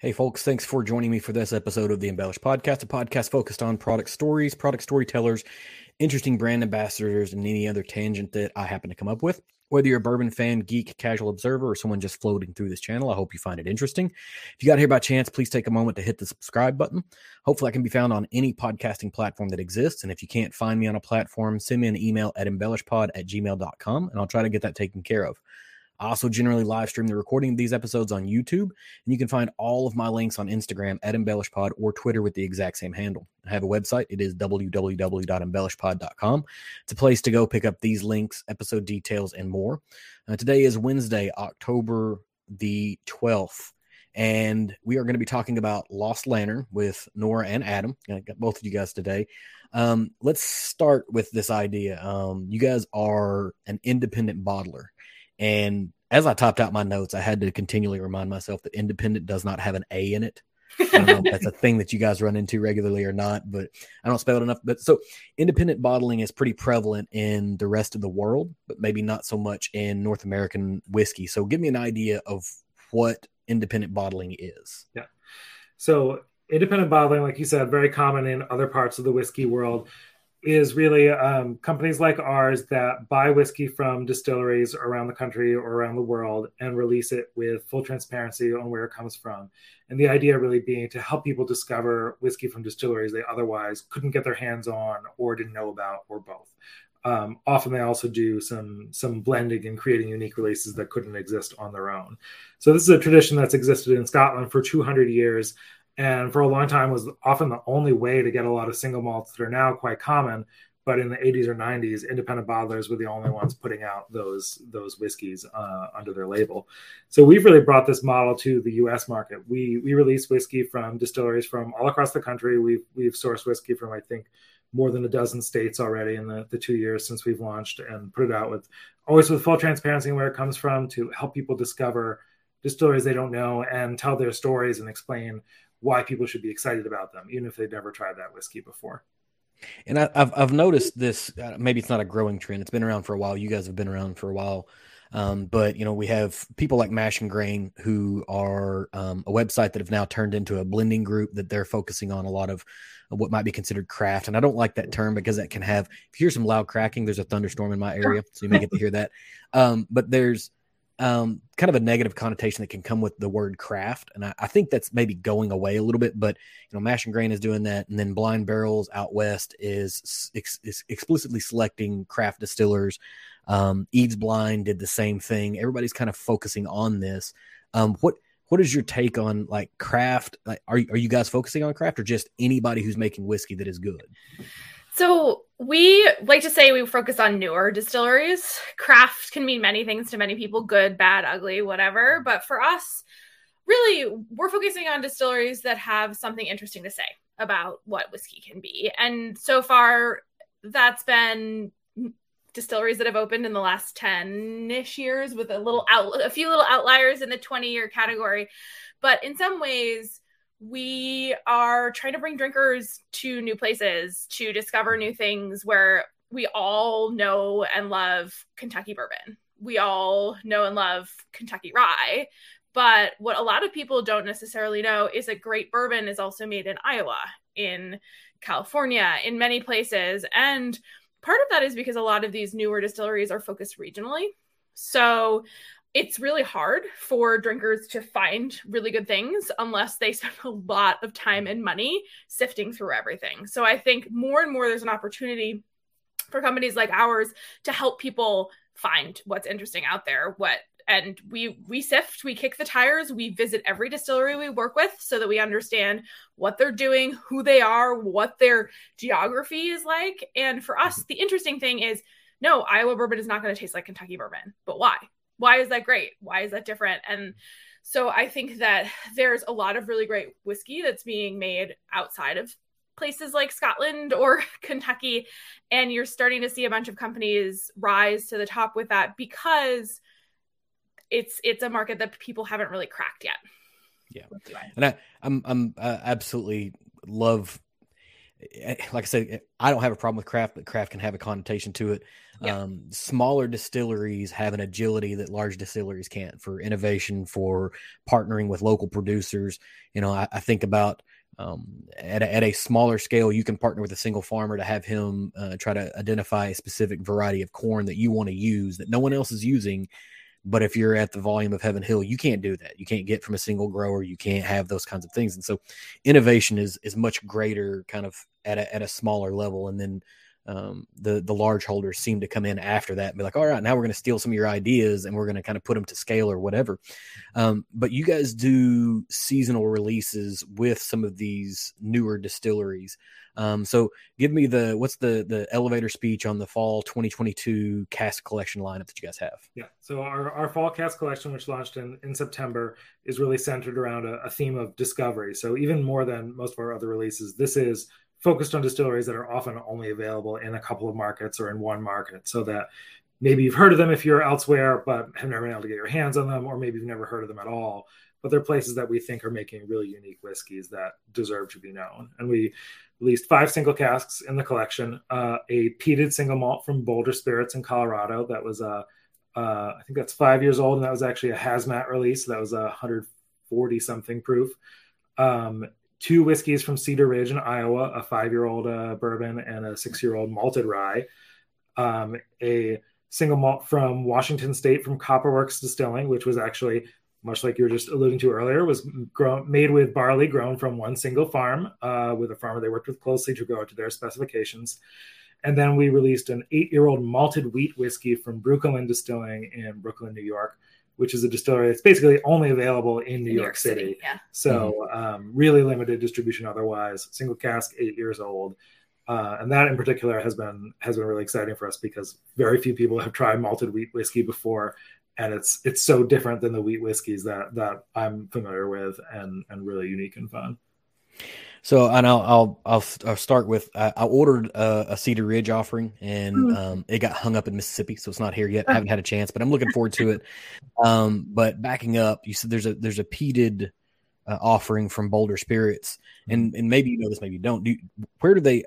Hey, folks, thanks for joining me for this episode of the Embellish Podcast, a podcast focused on product stories, product storytellers, interesting brand ambassadors, and any other tangent that I happen to come up with. Whether you're a bourbon fan, geek, casual observer, or someone just floating through this channel, I hope you find it interesting. If you got here by chance, please take a moment to hit the subscribe button. Hopefully, I can be found on any podcasting platform that exists. And if you can't find me on a platform, send me an email at embellishpod at gmail.com and I'll try to get that taken care of. I also generally live stream the recording of these episodes on YouTube, and you can find all of my links on Instagram at embellishpod or Twitter with the exact same handle. I have a website. It is www.embellishpod.com. It's a place to go pick up these links, episode details, and more. Uh, today is Wednesday, October the 12th, and we are going to be talking about Lost Lantern with Nora and Adam. I got both of you guys today. Um, let's start with this idea. Um, you guys are an independent bottler. And as I topped out my notes, I had to continually remind myself that independent does not have an A in it. That's a thing that you guys run into regularly or not, but I don't spell it enough. But so independent bottling is pretty prevalent in the rest of the world, but maybe not so much in North American whiskey. So give me an idea of what independent bottling is. Yeah. So independent bottling, like you said, very common in other parts of the whiskey world is really um, companies like ours that buy whiskey from distilleries around the country or around the world and release it with full transparency on where it comes from. And the idea really being to help people discover whiskey from distilleries they otherwise couldn't get their hands on or didn't know about, or both. Um, often they also do some some blending and creating unique releases that couldn't exist on their own. So this is a tradition that's existed in Scotland for 200 years and for a long time was often the only way to get a lot of single malts that are now quite common but in the 80s or 90s independent bottlers were the only ones putting out those those whiskeys uh, under their label. So we've really brought this model to the us market. We we release whiskey from distilleries from all across the country. We've we've sourced whiskey from i think more than a dozen states already in the, the two years since we've launched and put it out with always with full transparency where it comes from to help people discover distilleries they don't know and tell their stories and explain why people should be excited about them, even if they've never tried that whiskey before. And I, have I've noticed this. Uh, maybe it's not a growing trend. It's been around for a while. You guys have been around for a while. Um, but you know, we have people like Mash and Grain who are um, a website that have now turned into a blending group that they're focusing on a lot of what might be considered craft. And I don't like that term because that can have. If you hear some loud cracking, there's a thunderstorm in my area, so you may get to hear that. Um, but there's um, kind of a negative connotation that can come with the word craft. And I, I, think that's maybe going away a little bit, but you know, Mash and Grain is doing that. And then Blind Barrels out West is, ex- is explicitly selecting craft distillers. Um, Eads Blind did the same thing. Everybody's kind of focusing on this. Um, what, what is your take on like craft? Like, are, are you guys focusing on craft or just anybody who's making whiskey that is good? So we like to say we focus on newer distilleries. Craft can mean many things to many people good, bad, ugly, whatever. But for us, really, we're focusing on distilleries that have something interesting to say about what whiskey can be. And so far, that's been distilleries that have opened in the last 10-ish years with a little out a few little outliers in the 20 year category but in some ways we are trying to bring drinkers to new places to discover new things where we all know and love Kentucky bourbon. We all know and love Kentucky rye. But what a lot of people don't necessarily know is that great bourbon is also made in Iowa, in California, in many places. And part of that is because a lot of these newer distilleries are focused regionally. So it's really hard for drinkers to find really good things unless they spend a lot of time and money sifting through everything. So I think more and more there's an opportunity for companies like ours to help people find what's interesting out there, what and we we sift, we kick the tires, we visit every distillery we work with so that we understand what they're doing, who they are, what their geography is like. And for us, mm-hmm. the interesting thing is no, Iowa bourbon is not going to taste like Kentucky bourbon. But why? Why is that great? Why is that different? And so I think that there's a lot of really great whiskey that's being made outside of places like Scotland or Kentucky. And you're starting to see a bunch of companies rise to the top with that because it's it's a market that people haven't really cracked yet. Yeah, and I, I'm I'm uh, absolutely love like I said, I don't have a problem with craft, but craft can have a connotation to it. Yeah. Um, smaller distilleries have an agility that large distilleries can't for innovation, for partnering with local producers. You know, I, I think about um, at, a, at a smaller scale, you can partner with a single farmer to have him uh, try to identify a specific variety of corn that you want to use that no one else is using. But if you're at the volume of Heaven Hill, you can't do that. You can't get from a single grower. You can't have those kinds of things. And so, innovation is is much greater, kind of at a at a smaller level. And then um, the the large holders seem to come in after that and be like, all right, now we're going to steal some of your ideas and we're going to kind of put them to scale or whatever. Um, but you guys do seasonal releases with some of these newer distilleries. Um, so give me the what's the the elevator speech on the fall 2022 cask collection lineup that you guys have? Yeah, so our, our fall cask collection, which launched in, in September, is really centered around a, a theme of discovery. So even more than most of our other releases, this is focused on distilleries that are often only available in a couple of markets or in one market so that maybe you've heard of them if you're elsewhere but have never been able to get your hands on them or maybe you've never heard of them at all. But they're places that we think are making really unique whiskeys that deserve to be known. And we released five single casks in the collection uh, a peated single malt from boulder spirits in colorado that was a uh, I think that's five years old and that was actually a hazmat release. That was a 140 something proof. Um, two whiskeys from Cedar Ridge in Iowa, a five year old uh, bourbon and a six year old malted rye, um, a single malt from Washington State from Copperworks Distilling, which was actually much like you were just alluding to earlier, was grown made with barley grown from one single farm uh, with a farmer they worked with closely to grow it to their specifications. And then we released an eight year old malted wheat whiskey from Brooklyn Distilling in Brooklyn, New York, which is a distillery that's basically only available in New, New York, York, City. City. Yeah. So mm-hmm. um, really limited distribution otherwise. Single cask, eight years old. Uh, and that in particular has been has been really exciting for us because very few people have tried malted wheat whiskey before, and it's it's so different than the wheat whiskeys that that I'm familiar with, and and really unique and fun. So, and I'll I'll I'll, I'll start with I, I ordered a, a, Cedar Ridge offering, and mm. um, it got hung up in Mississippi, so it's not here yet. I haven't had a chance, but I'm looking forward to it. Um, but backing up, you said there's a there's a peated uh, offering from Boulder Spirits, and and maybe you know this, maybe you don't. Do where do they?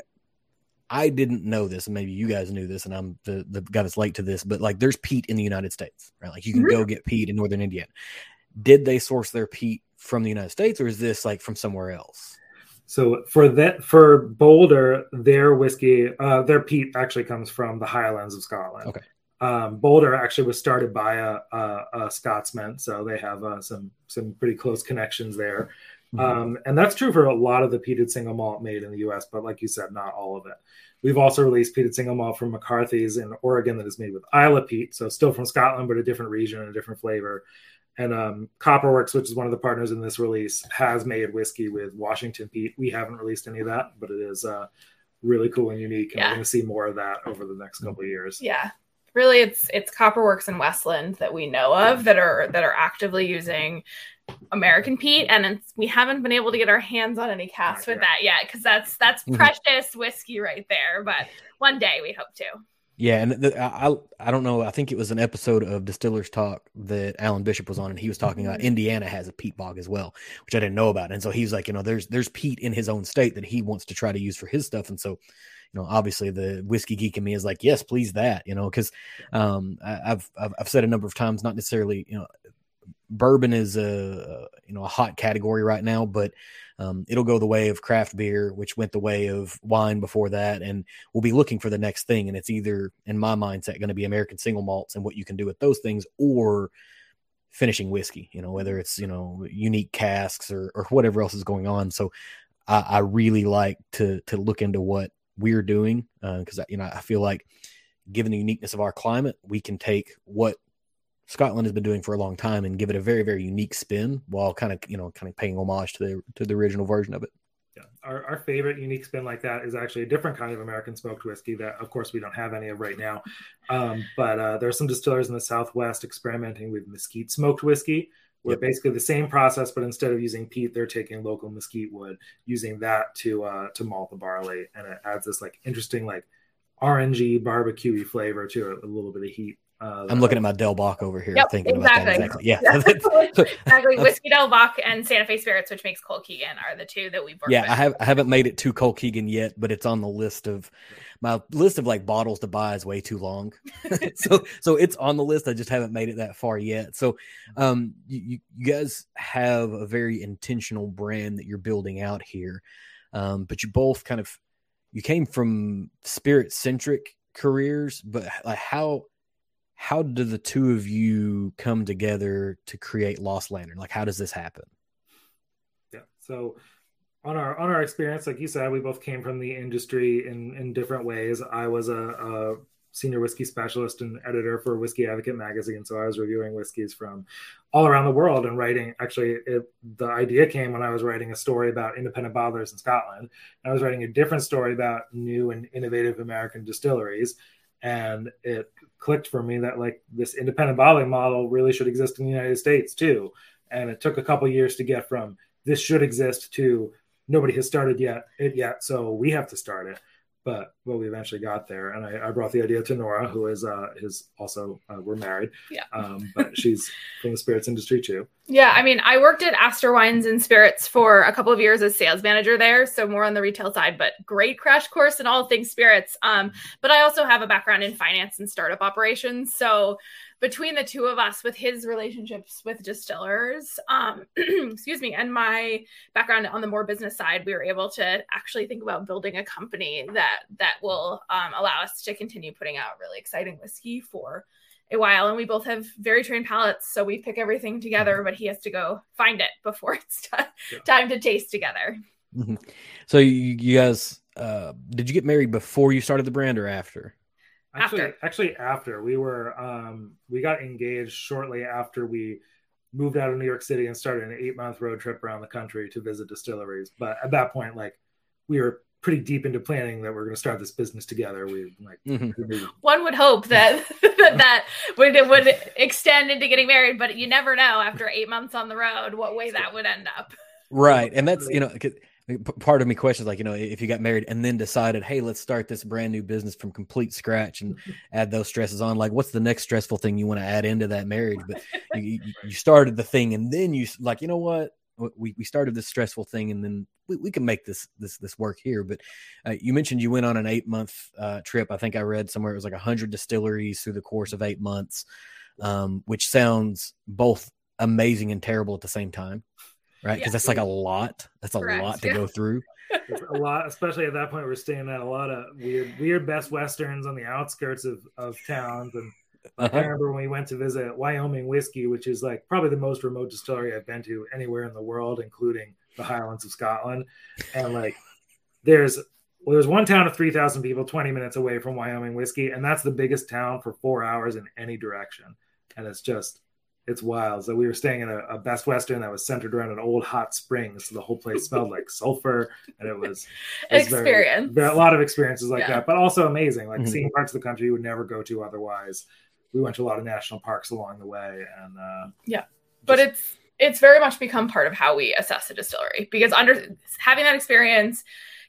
I didn't know this, and maybe you guys knew this, and I'm the the guy that's late to this. But like, there's peat in the United States, right? Like, you can mm-hmm. go get peat in northern Indiana. Did they source their peat from the United States, or is this like from somewhere else? So for that for Boulder, their whiskey, uh, their peat actually comes from the Highlands of Scotland. Okay. Um, Boulder actually was started by a, a, a Scotsman, so they have uh, some some pretty close connections there. Mm-hmm. Um, and that's true for a lot of the peated single malt made in the U.S., but like you said, not all of it. We've also released peated single malt from McCarthy's in Oregon that is made with Islay peat, so still from Scotland, but a different region and a different flavor. And um, Copperworks, which is one of the partners in this release, has made whiskey with Washington peat. We haven't released any of that, but it is uh, really cool and unique. And yeah. we're going to see more of that over the next couple of years. Yeah, really, it's it's Copperworks and Westland that we know of that are that are actively using American peat, and we haven't been able to get our hands on any casks with that yet because that's that's mm-hmm. precious whiskey right there. But one day we hope to. Yeah, and the, I I don't know. I think it was an episode of Distillers Talk that Alan Bishop was on, and he was talking about mm-hmm. Indiana has a peat bog as well, which I didn't know about. And so he's like, you know, there's there's peat in his own state that he wants to try to use for his stuff, and so you know, obviously the whiskey geek in me is like, yes, please that, you know, because um, I've, I've I've said a number of times, not necessarily, you know, bourbon is a you know a hot category right now, but um, it'll go the way of craft beer, which went the way of wine before that, and we'll be looking for the next thing. And it's either, in my mindset, going to be American single malts and what you can do with those things, or finishing whiskey. You know, whether it's you know unique casks or or whatever else is going on. So I, I really like to to look into what we're doing because uh, you know I feel like given the uniqueness of our climate, we can take what Scotland has been doing for a long time and give it a very very unique spin while kind of you know kind of paying homage to the to the original version of it. Yeah, our, our favorite unique spin like that is actually a different kind of American smoked whiskey that, of course, we don't have any of right now. Um, but uh, there are some distillers in the Southwest experimenting with mesquite smoked whiskey, where yep. basically the same process, but instead of using peat, they're taking local mesquite wood, using that to uh, to malt the barley, and it adds this like interesting like orangey barbecuey flavor to it, a little bit of heat Uh, I'm looking at my Del Bac over here, Yep, thinking exactly. about that exactly. Yeah, Yeah. exactly. Whiskey Del Bac and Santa Fe Spirits, which makes Colkegan, are the two that we've worked yeah. with. I have I haven't made it to Colkegan yet, but it's on the list of my list of like bottles to buy is way too long. so so it's on the list. I just haven't made it that far yet. So um, you you guys have a very intentional brand that you're building out here, um, but you both kind of you came from spirit centric careers, but like how how do the two of you come together to create Lost Lantern? Like, how does this happen? Yeah. So on our on our experience, like you said, we both came from the industry in in different ways. I was a, a senior whiskey specialist and editor for Whiskey Advocate magazine, so I was reviewing whiskeys from all around the world and writing. Actually, it, the idea came when I was writing a story about independent bottlers in Scotland. I was writing a different story about new and innovative American distilleries, and it clicked for me that like this independent bottling model really should exist in the United States too. And it took a couple years to get from this should exist to nobody has started yet it yet, so we have to start it. But well, we eventually got there, and I, I brought the idea to Nora, who is uh, is also uh, we're married, Yeah. um, but she's from the spirits industry too. Yeah, I mean, I worked at Astor Wines and Spirits for a couple of years as sales manager there, so more on the retail side, but great crash course in all things spirits. Um, but I also have a background in finance and startup operations, so between the two of us, with his relationships with distillers, um, excuse me, and my background on the more business side, we were able to actually think about building a company that that will um, allow us to continue putting out really exciting whiskey for a while and we both have very trained palates so we pick everything together but he has to go find it before it's t- Yeah. time to taste together Mhm. So you, you guys, uh, did you get married before you started the brand or after? Actually, After. actually, after we were, um, we got engaged shortly after we moved out of New York City and started an eight month road trip around the country to visit distilleries. But at that point, like we were pretty deep into planning that we are going to start this business together. We like Mhm. one would hope that that, that would would extend into getting married but you never know after eight months on the road what way that would end up Right. And that's, you know, 'cause p- part of me questions like, you know, if you got married and then decided, hey, let's start this brand new business from complete scratch and add those stresses on, like, what's the next stressful thing you want to add into that marriage? But you, you- started the thing and then you, like, you know what? We, we started this stressful thing and then we, we can make this this this work here. But uh, you mentioned you went on an eight month uh, trip. I think I read somewhere it was like hundred distilleries through the course of eight months, um, which sounds both amazing and terrible at the same time, right? Because Yeah. that's like a lot. That's a Correct, lot to yeah. go through. it's a lot, especially at that point. We're staying at a lot of weird, weird Best Westerns on the outskirts of of towns and. I Uh-huh. remember when we went to visit Wyoming Whiskey, which is like probably the most remote distillery I've been to anywhere in the world, including the Highlands of Scotland. And like, there's well, there's one town of three thousand people, twenty minutes away from Wyoming Whiskey, and that's the biggest town for four hours in any direction. And it's just, it's wild. So we were staying in a, a Best Western that was centered around an old hot spring, so the whole place smelled like sulfur, and it was it was experience there are a lot of experiences like Yeah. that, but also amazing, like Mhm. seeing parts of the country you would never go to otherwise. We went to a lot of national parks along the way, and uh, Yeah. but it's it's very much become part of how we assess a distillery because under having that experience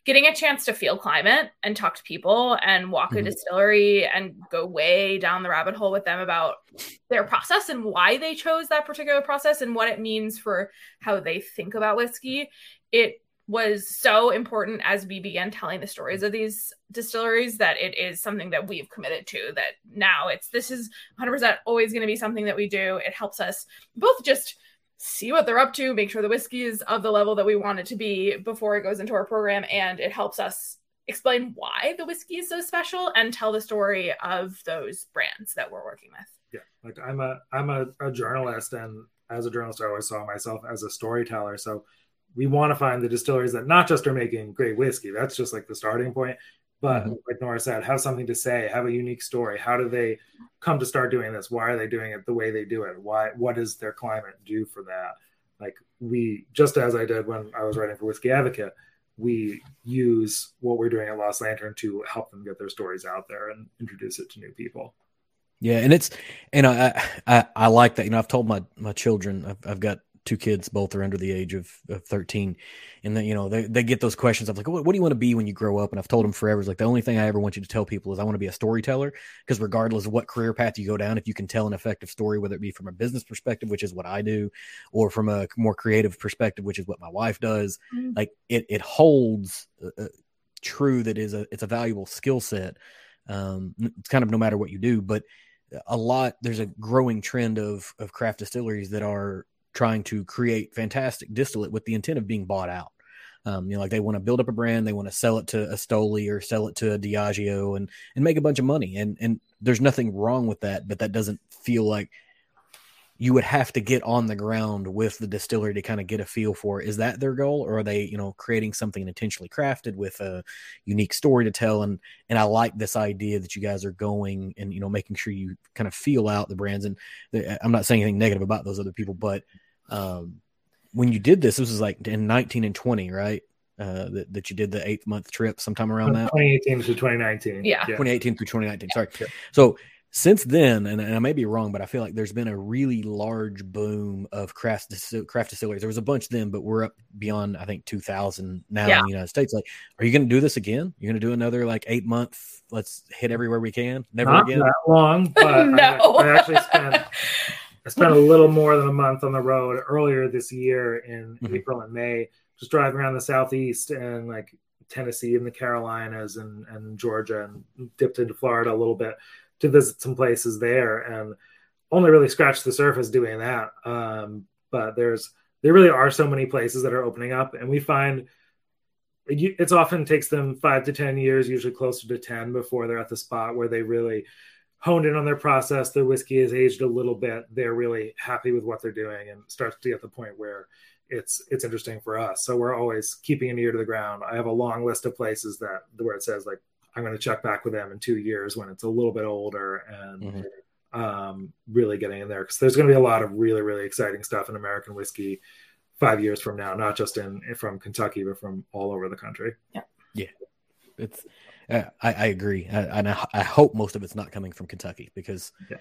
getting a chance to feel climate and talk to people and walk a Mhm. distillery and go way down the rabbit hole with them about their process and why they chose that particular process and what it means for how they think about whiskey it was so important as we began telling the stories of these distilleries that it is something that we've committed to that now it's this is 100% always going to be something that we do it helps us both just see what they're up to make sure the whiskey is of the level that we want it to be before it goes into our program and it helps us explain why the whiskey is so special and tell the story of those brands that we're working with yeah, like I'm a I'm a, a journalist, and as a journalist, I always saw myself as a storyteller. So we want to find the distilleries that not just are making great whiskey. That's just like the starting point. But Mhm. like Nora said, have something to say, have a unique story. How do they come to start doing this? Why are they doing it the way they do it? Why? What does their climate do for that? Like we, just as I did when I was writing for Whiskey Advocate, we use what we're doing at Lost Lantern to help them get their stories out there and introduce it to new people. Yeah, and it's and I, I I like that. You know, I've told my my children. I've, I've got two kids, both are under the age of, of 13. And then, you know, they, they get those questions of like, what, what do you want to be when you grow up? And I've told them forever, it's like, the only thing I ever want you to tell people is I want to be a storyteller. Because regardless of what career path you go down, if you can tell an effective story, whether it be from a business perspective, which is what I do, or from a more creative perspective, which is what my wife does, mm-hmm. like it, it holds uh, uh, true that is a, it's a valuable skill set. Um, it's kind of no matter what you do, but a lot, there's a growing trend of, of craft distilleries that are trying to create fantastic distillate with the intent of being bought out. Um, you know, like they want to build up a brand, they want to sell it to a Stoli or sell it to a Diageo and and make a bunch of money. And and there's nothing wrong with that, but that doesn't feel like you would have to get on the ground with the distillery to kind of get a feel for is that their goal or are they you know creating something intentionally crafted with a unique story to tell and and i like this idea that you guys are going and you know making sure you kind of feel out the brands and the, i'm not saying anything negative about those other people but um, when you did this, this was like in 19 and 20, right? Uh, that, that you did the eighth month trip sometime around that 2018 to 2019. Yeah. 2018 through 2019. Sorry. Yeah. So since then, and, and, I may be wrong, but I feel like there's been a really large boom of craft craft distilleries. There was a bunch then, but we're up beyond I think 2,000 now yeah. in the United States. Like, are you going to do this again? You're going to do another like eight month? Let's hit everywhere we can. Never Not again. That long, but no. I, I actually spent I spent a little more than a month on the road earlier this year in mm-hmm. April and May, just driving around the southeast and like Tennessee and the Carolinas and, and Georgia and dipped into Florida a little bit to visit some places there and only really scratched the surface doing that. Um, but there's there really are so many places that are opening up, and we find it, it's often takes them five to ten years, usually closer to ten, before they're at the spot where they really honed in on their process. Their whiskey is aged a little bit. They're really happy with what they're doing and starts to get the point where it's it's interesting for us. So we're always keeping an ear to the ground. I have a long list of places that where it says like I'm going to check back with them in two years when it's a little bit older and mm-hmm. um, really getting in there because there's going to be a lot of really really exciting stuff in American whiskey five years from now, not just in from Kentucky but from all over the country. Yeah, yeah, it's I, I agree, I, and I, I, hope most of it's not coming from Kentucky because yeah.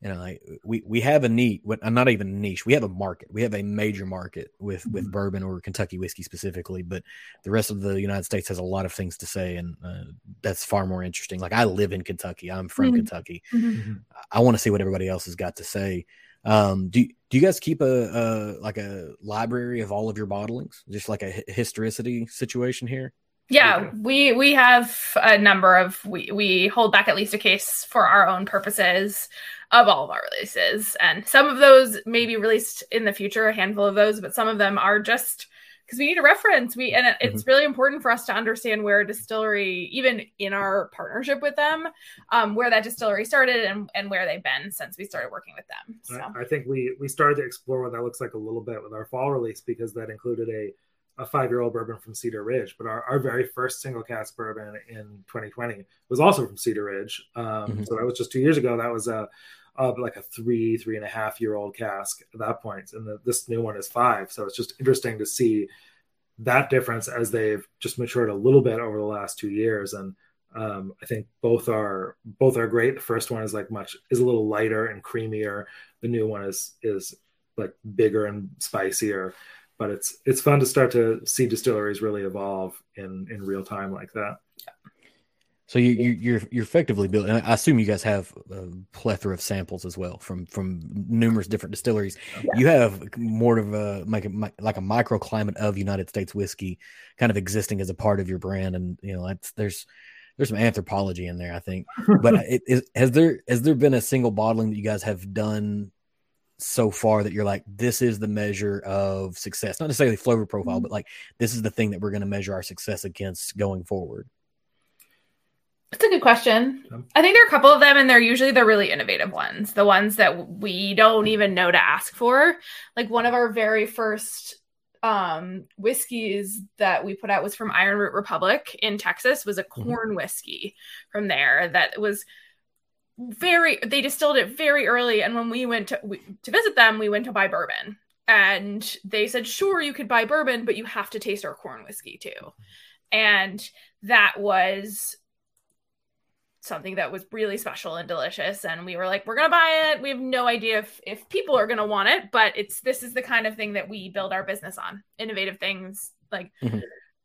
you know like, we we have a niche, uh, not even niche. We have a market. We have a major market with mm-hmm. with bourbon or Kentucky whiskey specifically, but the rest of the United States has a lot of things to say, and uh, that's far more interesting. Like I live in Kentucky. I'm from mm-hmm. Kentucky. Mm-hmm. mm-hmm. I want to see what everybody else has got to say. Um, do do you guys keep a, a like a library of all of your bottlings, just like a historicity situation here? Yeah, we we have a number of we we hold back at least a case for our own purposes of all of our releases, and some of those may be released in the future. A handful of those, but some of them are just because we need a reference. We and it's mm-hmm. really important for us to understand where a distillery, even in our partnership with them, um, where that distillery started and and where they've been since we started working with them. So. I, I think we we started to explore what that looks like a little bit with our fall release because that included a a five year old bourbon from Cedar Ridge, but our, our very first single cask bourbon in 2020 was also from Cedar Ridge. Um, mm-hmm. So that was just two years ago. That was a, a, like a three, three and a half year old cask at that point. And the, this new one is five. So it's just interesting to see that difference as they've just matured a little bit over the last two years. And um, I think both are both are great. The first one is like much is a little lighter and creamier. The new one is is like bigger and spicier but it's it's fun to start to see distilleries really evolve in in real time like that. So you, you you're you're effectively building. I assume you guys have a plethora of samples as well from from numerous different distilleries. Yeah. You have more of a like a like a microclimate of United States whiskey, kind of existing as a part of your brand, and you know that's there's there's some anthropology in there, I think. But it, it, has there has there been a single bottling that you guys have done so far that you're like, this is the measure of success? Not necessarily flavor profile, mm-hmm. but like this is the thing that we're going to measure our success against going forward. That's a good question. I think there are a couple of them, and they're usually the really innovative ones, the ones that we don't even know to ask for. Like one of our very first um whiskeys that we put out was from Iron Root Republic in Texas, was a mm-hmm. corn mm-hmm. whiskey from there that was very they distilled it very early and when we went to we, to visit them we went to buy bourbon. And they said sure you could buy bourbon but you have to taste our corn whiskey too. And that was something that was really special and delicious and we were like we're gonna buy it. We have no idea if, if people are gonna want it but it's this is the kind of thing that we build our business on innovative things like mm-hmm.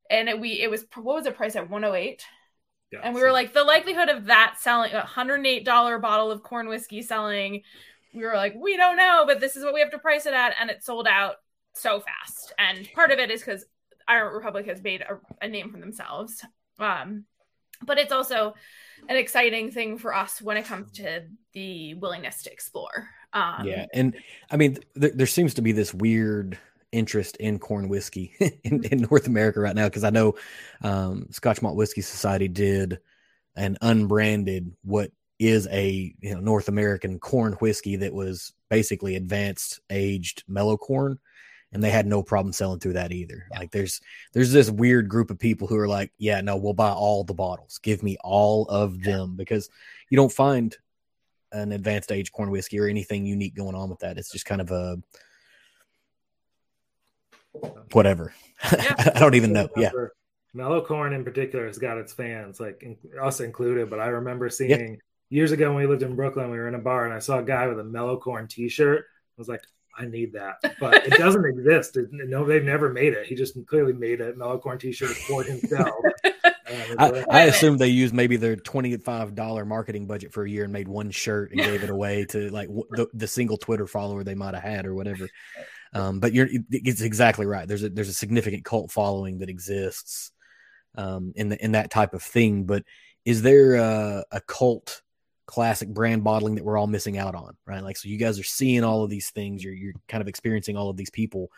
and it, we it was what was the price at 108 yeah, and we so. were like the likelihood of that selling a $108 bottle of corn whiskey selling we were like we don't know but this is what we have to price it at and it sold out so fast and part of it is because Iron Root Republic has made a, a name for themselves um but it's also an exciting thing for us when it comes to the willingness to explore. Um, yeah, and I mean, th- there seems to be this weird interest in corn whiskey in, in North America right now because I know um, Scotch Malt Whiskey Society did an unbranded what is a you know North American corn whiskey that was basically advanced aged mellow corn and they had no problem selling through that either. Yeah. Like there's there's this weird group of people who are like, yeah, no, we'll buy all the bottles. Give me all of them because you don't find an advanced age corn whiskey or anything unique going on with that. It's just kind of a whatever. Yeah. I don't even know. Yeah. Mellow corn in particular has got its fans, like us included. But I remember seeing years ago when we lived in Brooklyn, we were in a bar and I saw a guy with a mellow corn T-shirt. I was like, I need that, but it doesn't exist. no, they've never made it. He just clearly made a Mellow Corn T-shirt for himself. I, I assume they used maybe their twenty-five dollar marketing budget for a year and made one shirt and gave it away to like the, the single Twitter follower they might have had or whatever. Um, but you're it's exactly right. There's a there's a significant cult following that exists um, in the in that type of thing. But is there a, a cult classic brand bottling that we're all missing out on, right? Like, so you guys are seeing all of these things, you're you're kind of experiencing all of these people.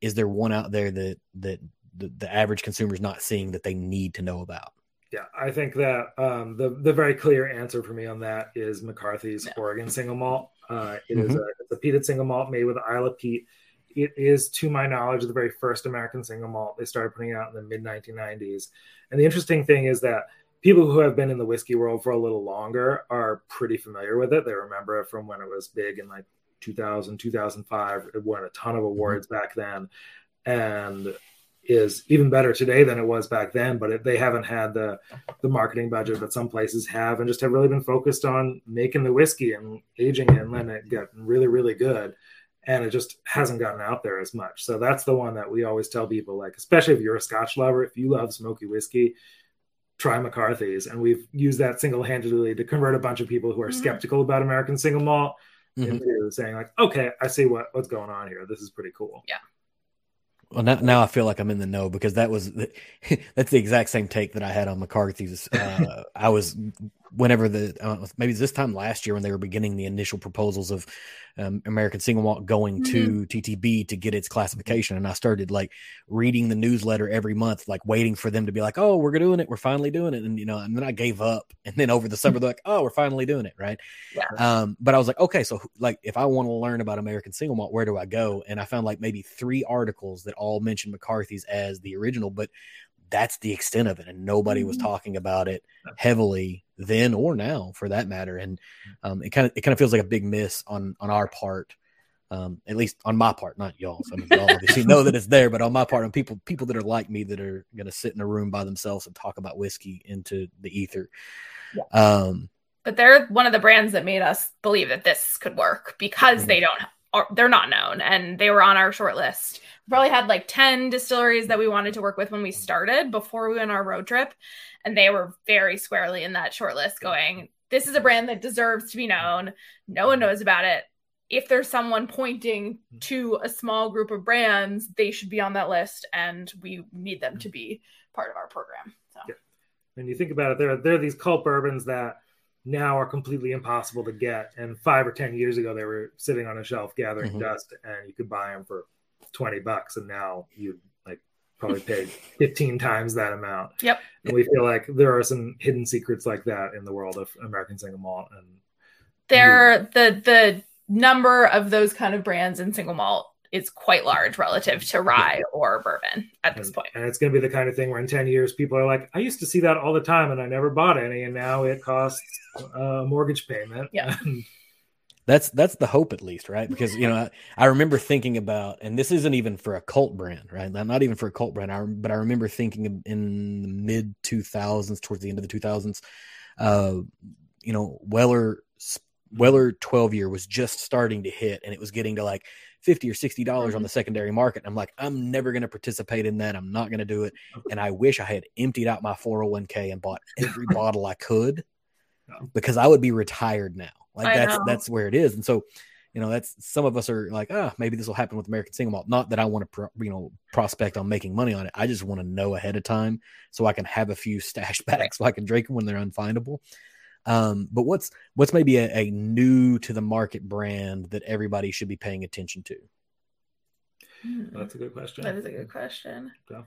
Is there one out there that that the, the average consumer is not seeing that they need to know about? Yeah, I think that um, the the very clear answer for me on that is McCarthy's yeah. Oregon single malt. Uh, it mm-hmm. is a, it's a peated single malt made with Islay peat. It is, to my knowledge, the very first American single malt they started putting out in the mid 1990s. And the interesting thing is that people who have been in the whiskey world for a little longer are pretty familiar with it. They remember it from when it was big in like 2000, 2005. It won a ton of mm-hmm. awards mm-hmm. back then and is even better today than it was back then. But it, they haven't had the, the marketing budget that some places have and just have really been focused on making the whiskey and aging it and letting it get really, really good. And it just hasn't gotten out there as much. So that's the one that we always tell people, like, especially if you're a Scotch lover, if you love smoky whiskey, try McCarthy's, and we've used that single handedly to convert a bunch of people who are mm-hmm. skeptical about American single malt mm-hmm. into saying like, okay, I see what what's going on here. This is pretty cool. Yeah. Well, now, now I feel like I'm in the know because that was that's the exact same take that I had on McCarthy's. Uh, I was whenever the uh, maybe this time last year when they were beginning the initial proposals of um, American Single Malt going mm-hmm. to TTB to get its classification, and I started like reading the newsletter every month, like waiting for them to be like, "Oh, we're doing it, we're finally doing it," and you know, and then I gave up, and then over the summer they're like, "Oh, we're finally doing it," right? Yeah. Um, but I was like, okay, so like if I want to learn about American Single Malt, where do I go? And I found like maybe three articles that all mentioned McCarthy's as the original, but that's the extent of it, and nobody was mm-hmm. talking about it heavily then or now for that matter. And um, it kind of it kind of feels like a big miss on on our part, um, at least on my part, not y'all's. I mean, y'all obviously know that it's there, but on my part, on people people that are like me that are going to sit in a room by themselves and talk about whiskey into the ether. Yeah. Um, but they're one of the brands that made us believe that this could work because mm-hmm. they don't they're not known and they were on our short list. We probably had like 10 distilleries that we wanted to work with when we started before we went on our road trip and they were very squarely in that short list going this is a brand that deserves to be known. No one knows about it. If there's someone pointing to a small group of brands they should be on that list and we need them to be part of our program so. Yeah. when you think about it there, are, there are these cult bourbons that now are completely impossible to get and five or ten years ago they were sitting on a shelf gathering mm-hmm. dust and you could buy them for 20 bucks and now you like probably paid 15 times that amount. Yep. And we feel like there are some hidden secrets like that in the world of American single malt. And there, the the number of those kind of brands in single malt is quite large relative to rye or bourbon at this and, point. And it's going to be the kind of thing where in 10 years, people are like, I used to see that all the time and I never bought any. And now it costs a mortgage payment. Yeah. that's that's the hope at least right because you know I, I, remember thinking about and this isn't even for a cult brand right not even for a cult brand I, but i remember thinking in the mid 2000s towards the end of the 2000s uh, you know, Weller Weller 12 year was just starting to hit and it was getting to like 50 or 60 dollars mm-hmm. on the secondary market. I'm like, I'm never going to participate in that. I'm not going to do it. And I wish I had emptied out my 401k and bought every bottle I could because I would be retired now. Like I that's know. that's where it is. And so, you know, that's some of us are like, ah, oh, maybe this will happen with American single malt. Not that I want to, pro, you know, prospect on making money on it. I just want to know ahead of time so I can have a few stash back so I can drink them when they're unfindable. Um, but what's what's maybe a, a, new to the market brand that everybody should be paying attention to? Hmm. That's a good question. That is a good question. Yeah.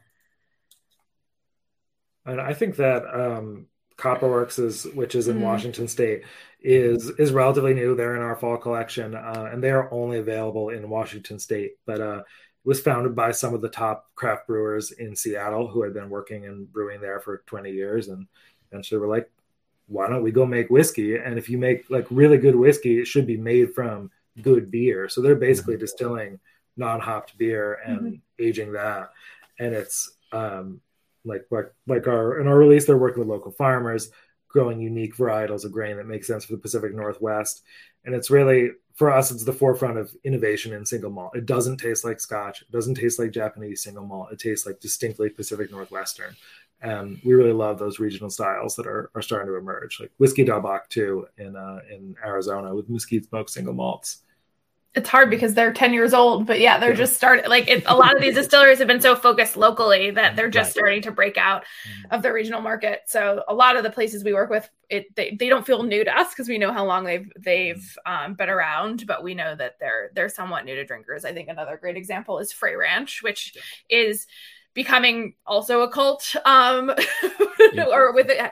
And I think that um, Copperworks is, which is in mm. Washington State, is is relatively new. They're in our fall collection, uh, and they are only available in Washington State. But uh, it was founded by some of the top craft brewers in Seattle who had been working and brewing there for 20 years, and eventually were like, why don't we go make whiskey? And if you make like really good whiskey, it should be made from good beer. So they're basically mm-hmm. distilling non-hopped beer and mm-hmm. aging that. And it's um, like like our in our release, they're working with local farmers, growing unique varietals of grain that make sense for the Pacific Northwest. And it's really for us, it's the forefront of innovation in single malt. It doesn't taste like Scotch. It doesn't taste like Japanese single malt. It tastes like distinctly Pacific Northwestern and we really love those regional styles that are, are starting to emerge, like whiskey Del Bac too in uh, in Arizona with mesquite smoke single malts. It's hard because they're ten years old, but yeah, they're yeah. just starting. Like it, a lot of these distilleries have been so focused locally that they're just right. starting to break out mm-hmm. of the regional market. So a lot of the places we work with, it they, they don't feel new to us because we know how long they've they've um, been around, but we know that they're they're somewhat new to drinkers. I think another great example is Frey Ranch, which yeah. is becoming also a cult um or with it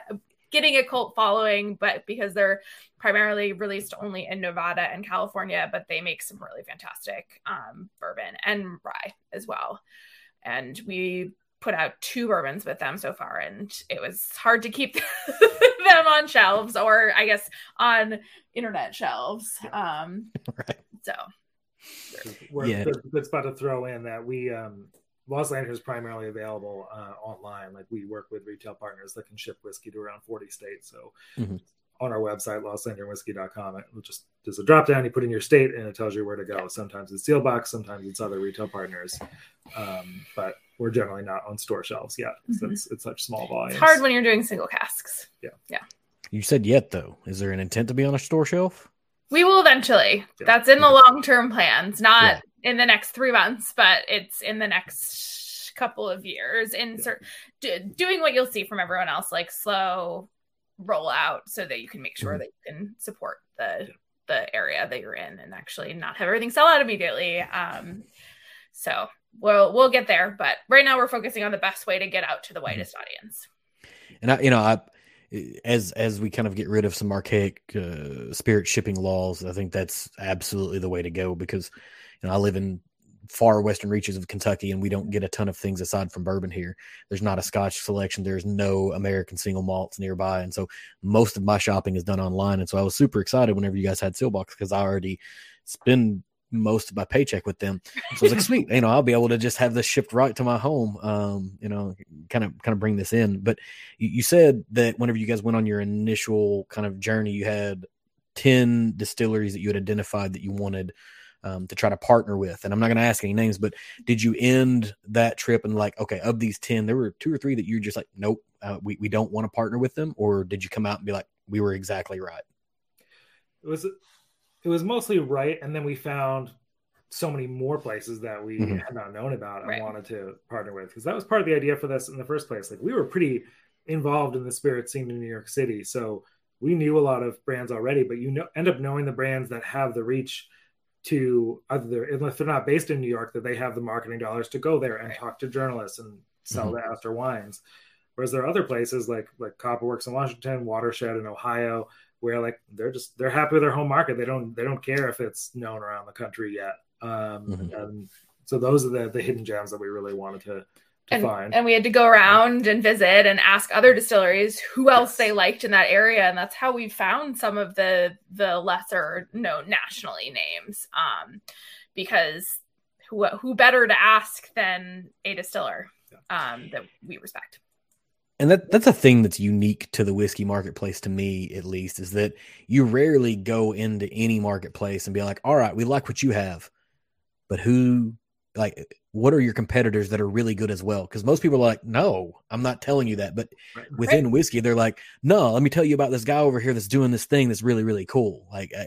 getting a cult following but because they're primarily released only in Nevada and California but they make some really fantastic um bourbon and rye as well and we put out two bourbons with them so far and it was hard to keep them on shelves or i guess on internet shelves um right. so we're yeah. good, good spot to throw in that we um Lost Lantern is primarily available uh, online. Like we work with retail partners that can ship whiskey to around 40 states. So mm-hmm. on our website, lostlanternwhiskey.com, it just there's a drop down. You put in your state and it tells you where to go. Sometimes it's Seelbach, sometimes it's other retail partners. Um, but we're generally not on store shelves yet. Mm-hmm. It's, it's such small volumes. It's hard when you're doing single casks. Yeah. Yeah. You said yet though. Is there an intent to be on a store shelf? We will eventually. Yeah. That's in the long term plans, not yeah in the next three months, but it's in the next couple of years. In do, doing what you'll see from everyone else, like slow rollout, so that you can make sure mm-hmm. that you can support the the area that you're in and actually not have everything sell out immediately. Um, so we'll we'll get there, but right now we're focusing on the best way to get out to the mm-hmm. widest audience. And I, you know, I as as we kind of get rid of some archaic uh, spirit shipping laws, I think that's absolutely the way to go because you know, I live in far western reaches of Kentucky, and we don't get a ton of things aside from bourbon here. There's not a Scotch selection. There's no American single malts nearby, and so most of my shopping is done online. And so I was super excited whenever you guys had Seelbach because I already spend most of my paycheck with them. So I was like, sweet, you know, I'll be able to just have this shipped right to my home. Um, you know, kind of kind of bring this in. But you, you said that whenever you guys went on your initial kind of journey, you had ten distilleries that you had identified that you wanted um, to try to partner with. And I'm not going to ask any names, but did you end that trip and like, okay, of these 10, there were two or three that you're just like, nope, uh, we, we don't want to partner with them? Or did you come out and be like, we were exactly right? It was, it was mostly right. And then we found so many more places that we mm-hmm. had not known about and right. wanted to partner with. Cause that was part of the idea for this in the first place. Like we were pretty involved in the spirit scene in New York City. So we knew a lot of brands already, but you know, end up knowing the brands that have the reach to either if they're not based in New York, that they have the marketing dollars to go there and talk to journalists and sell mm-hmm. the Astor wines. Whereas there are other places like like Copperworks in Washington, Watershed in Ohio, where like they're just they're happy with their home market. They don't they don't care if it's known around the country yet. Um, mm-hmm. And so those are the the hidden gems that we really wanted to and, and, we had to go around and visit and ask other distilleries who else yes. they liked in that area and that's how we found some of the the lesser known nationally names um, because who who better to ask than a distiller um, that we respect. And that that's a thing that's unique to the whiskey marketplace to me at least is that you rarely go into any marketplace and be like all right we like what you have but who like what are your competitors that are really good as well because most people are like no i'm not telling you that but Right. within whiskey they're like no let me tell you about this guy over here that's doing this thing that's really really cool like uh,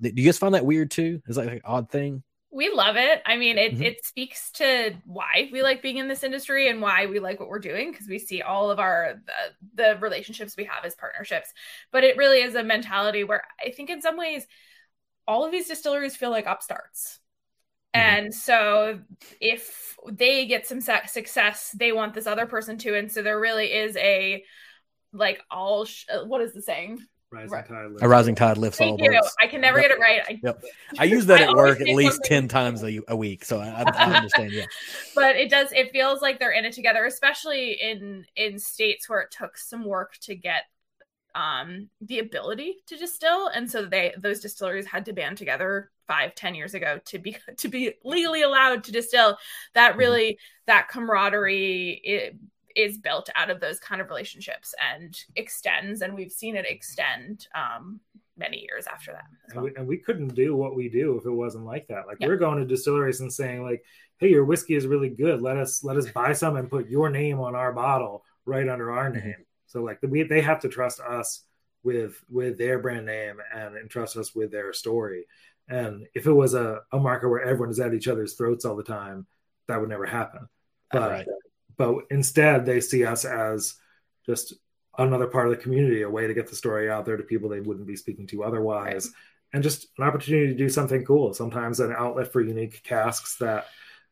do you guys find that weird too is that like an odd thing we love it. I mean, it Mhm. it speaks to why we like being in this industry and why we like what we're doing because we see all of our the, the relationships we have as partnerships. But it really is a mentality where I think in some ways all of these distilleries feel like upstarts. Mhm. And so if they get some success, they want this other person to and so there really is a like all sh- uh, what is the saying? Rising tide. lifts a rising tide lifts all you. boats I can never Yep. get it right. I, Yep. i use that I at work at least 10 times a, a week so I, I, I understand yeah but it does it feels like they're in it together especially in in states where it took some work to get um the ability to distill and so they those distilleries had to band together five ten years ago to be to be legally allowed to distill that really that camaraderie i- is built out of those kind of relationships and extends and we've seen it extend um many years after that as and we, and we couldn't do what we do if it wasn't like that. Like Yeah. we're going to distilleries and saying like, "Hey, your whiskey is really good. Let us let us buy some and put your name on our bottle right under our Mhm. name." So like we, they have to trust us with with their brand name and entrust us with their story. And if it was a, a market where everyone is at each other's throats all the time, that would never happen. But Right. but instead they see us as just another part of the community, a way to get the story out there to people they wouldn't be speaking to otherwise, and just an opportunity to do something cool. Sometimes an outlet for unique casks that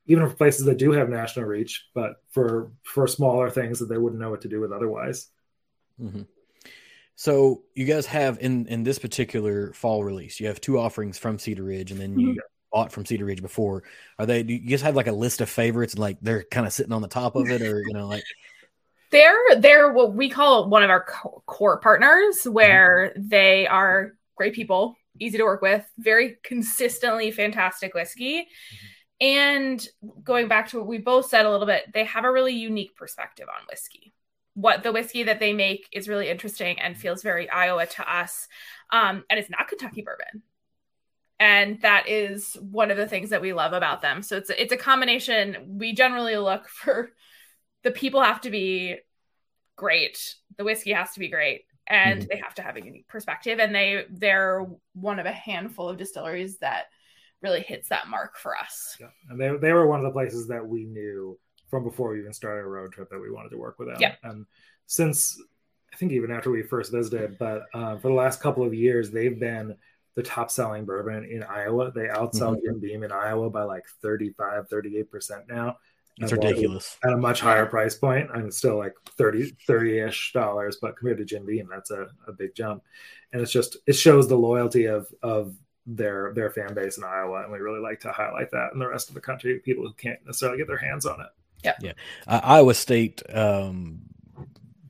even for places that do have national reach, but for for smaller things that they wouldn't know what to do with otherwise. hmm So you guys have in in this particular fall release, you have two offerings from Cedar Ridge, and then you Mhm. bought from Cedar Ridge before. Are they? Do you guys have like a list of favorites, and like they're kind of sitting on the top of it, or you know, like they're they're what we call one of our co- core partners where they are great people easy to work with very consistently fantastic whiskey and going back to what we both said a little bit they have a really unique perspective on whiskey what the whiskey that they make is really interesting and feels very iowa to us. Um, and it's not kentucky bourbon. And that is one of the things that we love about them. So it's it's a combination. We generally look for the people have to be great. The whiskey has to be great. And Mhm. they have to have a unique perspective. And they they're one of a handful of distilleries that really hits that mark for us. Yeah. And they they were one of the places that we knew from before we even started a road trip that we wanted to work with them. Yeah. And since I think even after we first visited, but uh, for the last couple of years, they've been the top selling bourbon in Iowa. They outsell Mhm. Jim Beam in Iowa by like 35, 38% now. it's ridiculous. At a much higher price point. I'm still like 30, 30-ish dollars, but compared to Jim Beam, that's a, a big jump. And it's just, it shows the loyalty of, of their, their fan base in Iowa. And we really like to highlight that in the rest of the country, people who can't necessarily get their hands on it. Uh, Iowa State um,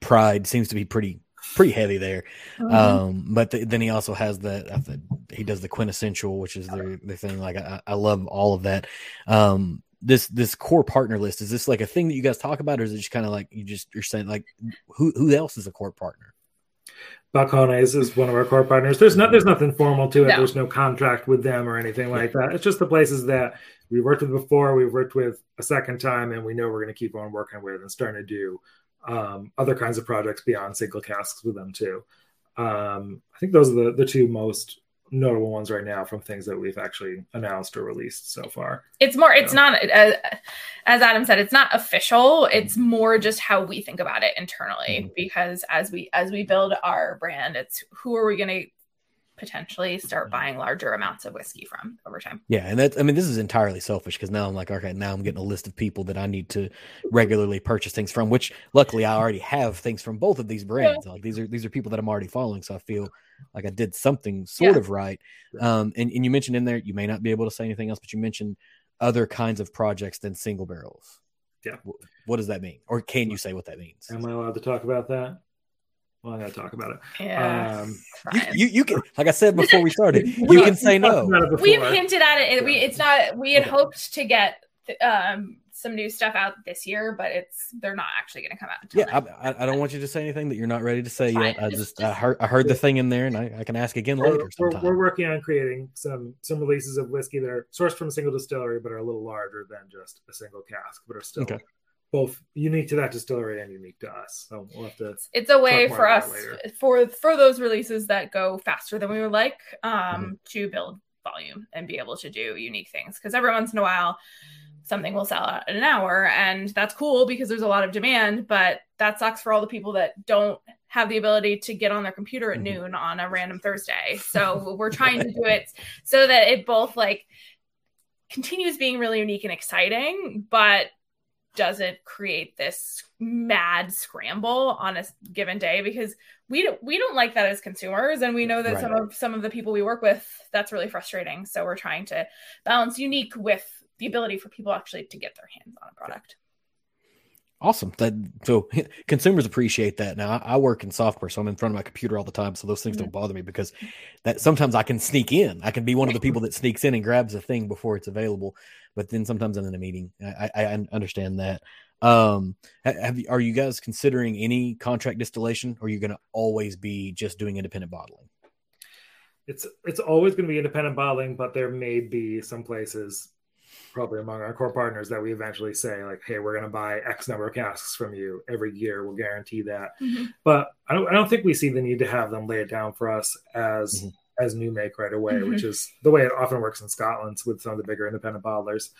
pride seems to be pretty pretty heavy there. Mm-hmm. Um, but th- then he also has that. I think he does the quintessential, which is their the thing. Like I, I love all of that. Um, this this core partner list is this like a thing that you guys talk about, or is it just kind of like you just you're saying like who who else is a core partner? Balcones is one of our core partners. There's not there's nothing formal to it. No. There's no contract with them or anything like that. It's just the places that we worked with before, we've worked with a second time, and we know we're going to keep on working with and starting to do um, other kinds of projects beyond single casks with them too. Um, I think those are the, the two most notable ones right now from things that we've actually announced or released so far. it's more it's Yeah. not uh, as adam said it's not official it's more just how we think about it internally Mhm. because as we as we build our brand it's who are we going to potentially start buying larger amounts of whiskey from over time Yeah, and that's I mean this is entirely selfish because now I'm like, okay, now I'm getting a list of people that I need to regularly purchase things from. Which luckily I already have things from both of these brands. Like these are these are people that I'm already following, so I feel like I did something sort Yeah. of right. Um, and and you mentioned in there you may not be able to say anything else, but you mentioned other kinds of projects than single barrels. Yeah. What does that mean, or can you say what that means? Am I allowed to talk about that? Well, I'm going to talk about it. yeah Um, You, you, you can, like I said before we started, you We- can say We've no. we've hinted at it. it we, it's not we had Okay. hoped to get um some new stuff out this year, but it's they're not actually going to come out. Yeah, I, I, don't want you to say anything that you're not ready to say yet. I just, just, I heard I heard the thing in there, and I, I can ask again we're, later. We're, we're, working on creating some some releases of whiskey that are sourced from a single distillery, but are a little larger than just a single cask, but are still okay. Both unique to that distillery and unique to us. So we'll have to. It's a way for us for for those releases that go faster than we would like um, mm-hmm. to build volume and be able to do unique things because every once in a while something will sell out in an hour and that's cool because there's a lot of demand but that sucks for all the people that don't have the ability to get on their computer at mm-hmm. noon on a random thursday so we're trying to do it so that it both like continues being really unique and exciting but doesn't create this mad scramble on a given day because we don't we don't like that as consumers and we know that right. some of some of the people we work with that's really frustrating so we're trying to balance unique with the ability for people actually to get their hands on a product. Awesome. That so consumers appreciate that. Now I, I, work in software, so I'm in front of my computer all the time, so those things mm-hmm. don't bother me because that sometimes I can sneak in. I can be one of the people that sneaks in and grabs a thing before it's available. But then sometimes I'm in a meeting. I, I, I understand that. Um, have you, are you guys considering any contract distillation, or are you going to always be just doing independent bottling? It's it's always going to be independent bottling, but there may be some places probably among our core partners that we eventually say like hey we're going to buy x number of casks from you every year we'll guarantee that mm-hmm. but I don't, I don't think we see the need to have them lay it down for us as mm-hmm. as new make right away mm-hmm. which is the way it often works in scotland with some of the bigger independent bottlers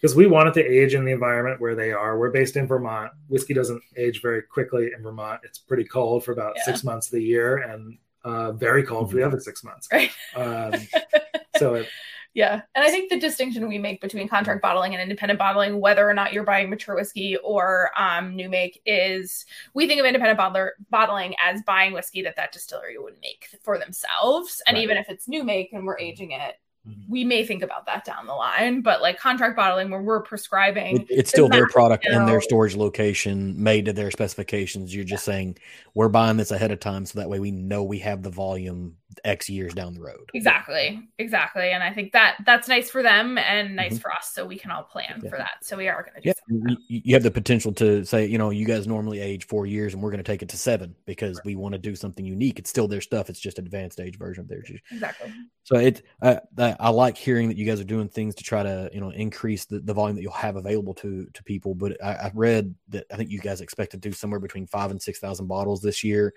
because we want it to age in the environment where they are we're based in vermont whiskey doesn't age very quickly in vermont it's pretty cold for about yeah. six months of the year and uh, very cold for the mm-hmm. other six months right. um, so it, yeah. And I think the distinction we make between contract bottling and independent bottling, whether or not you're buying mature whiskey or um, new make, is we think of independent bottler, bottling as buying whiskey that that distillery would make for themselves. And right. even if it's new make and we're aging it, Mm-hmm. we may think about that down the line but like contract bottling where we're prescribing it's still their product in their storage location made to their specifications you're just yeah. saying we're buying this ahead of time so that way we know we have the volume x years down the road exactly exactly and i think that that's nice for them and nice mm-hmm. for us so we can all plan yeah. for that so we are going to do yeah you have the potential to say you know you guys normally age four years and we're going to take it to seven because right. we want to do something unique it's still their stuff it's just an advanced age version of theirs exactly so it uh, I like hearing that you guys are doing things to try to you know increase the, the volume that you'll have available to to people. But I, I read that I think you guys expect to do somewhere between five and six thousand bottles this year.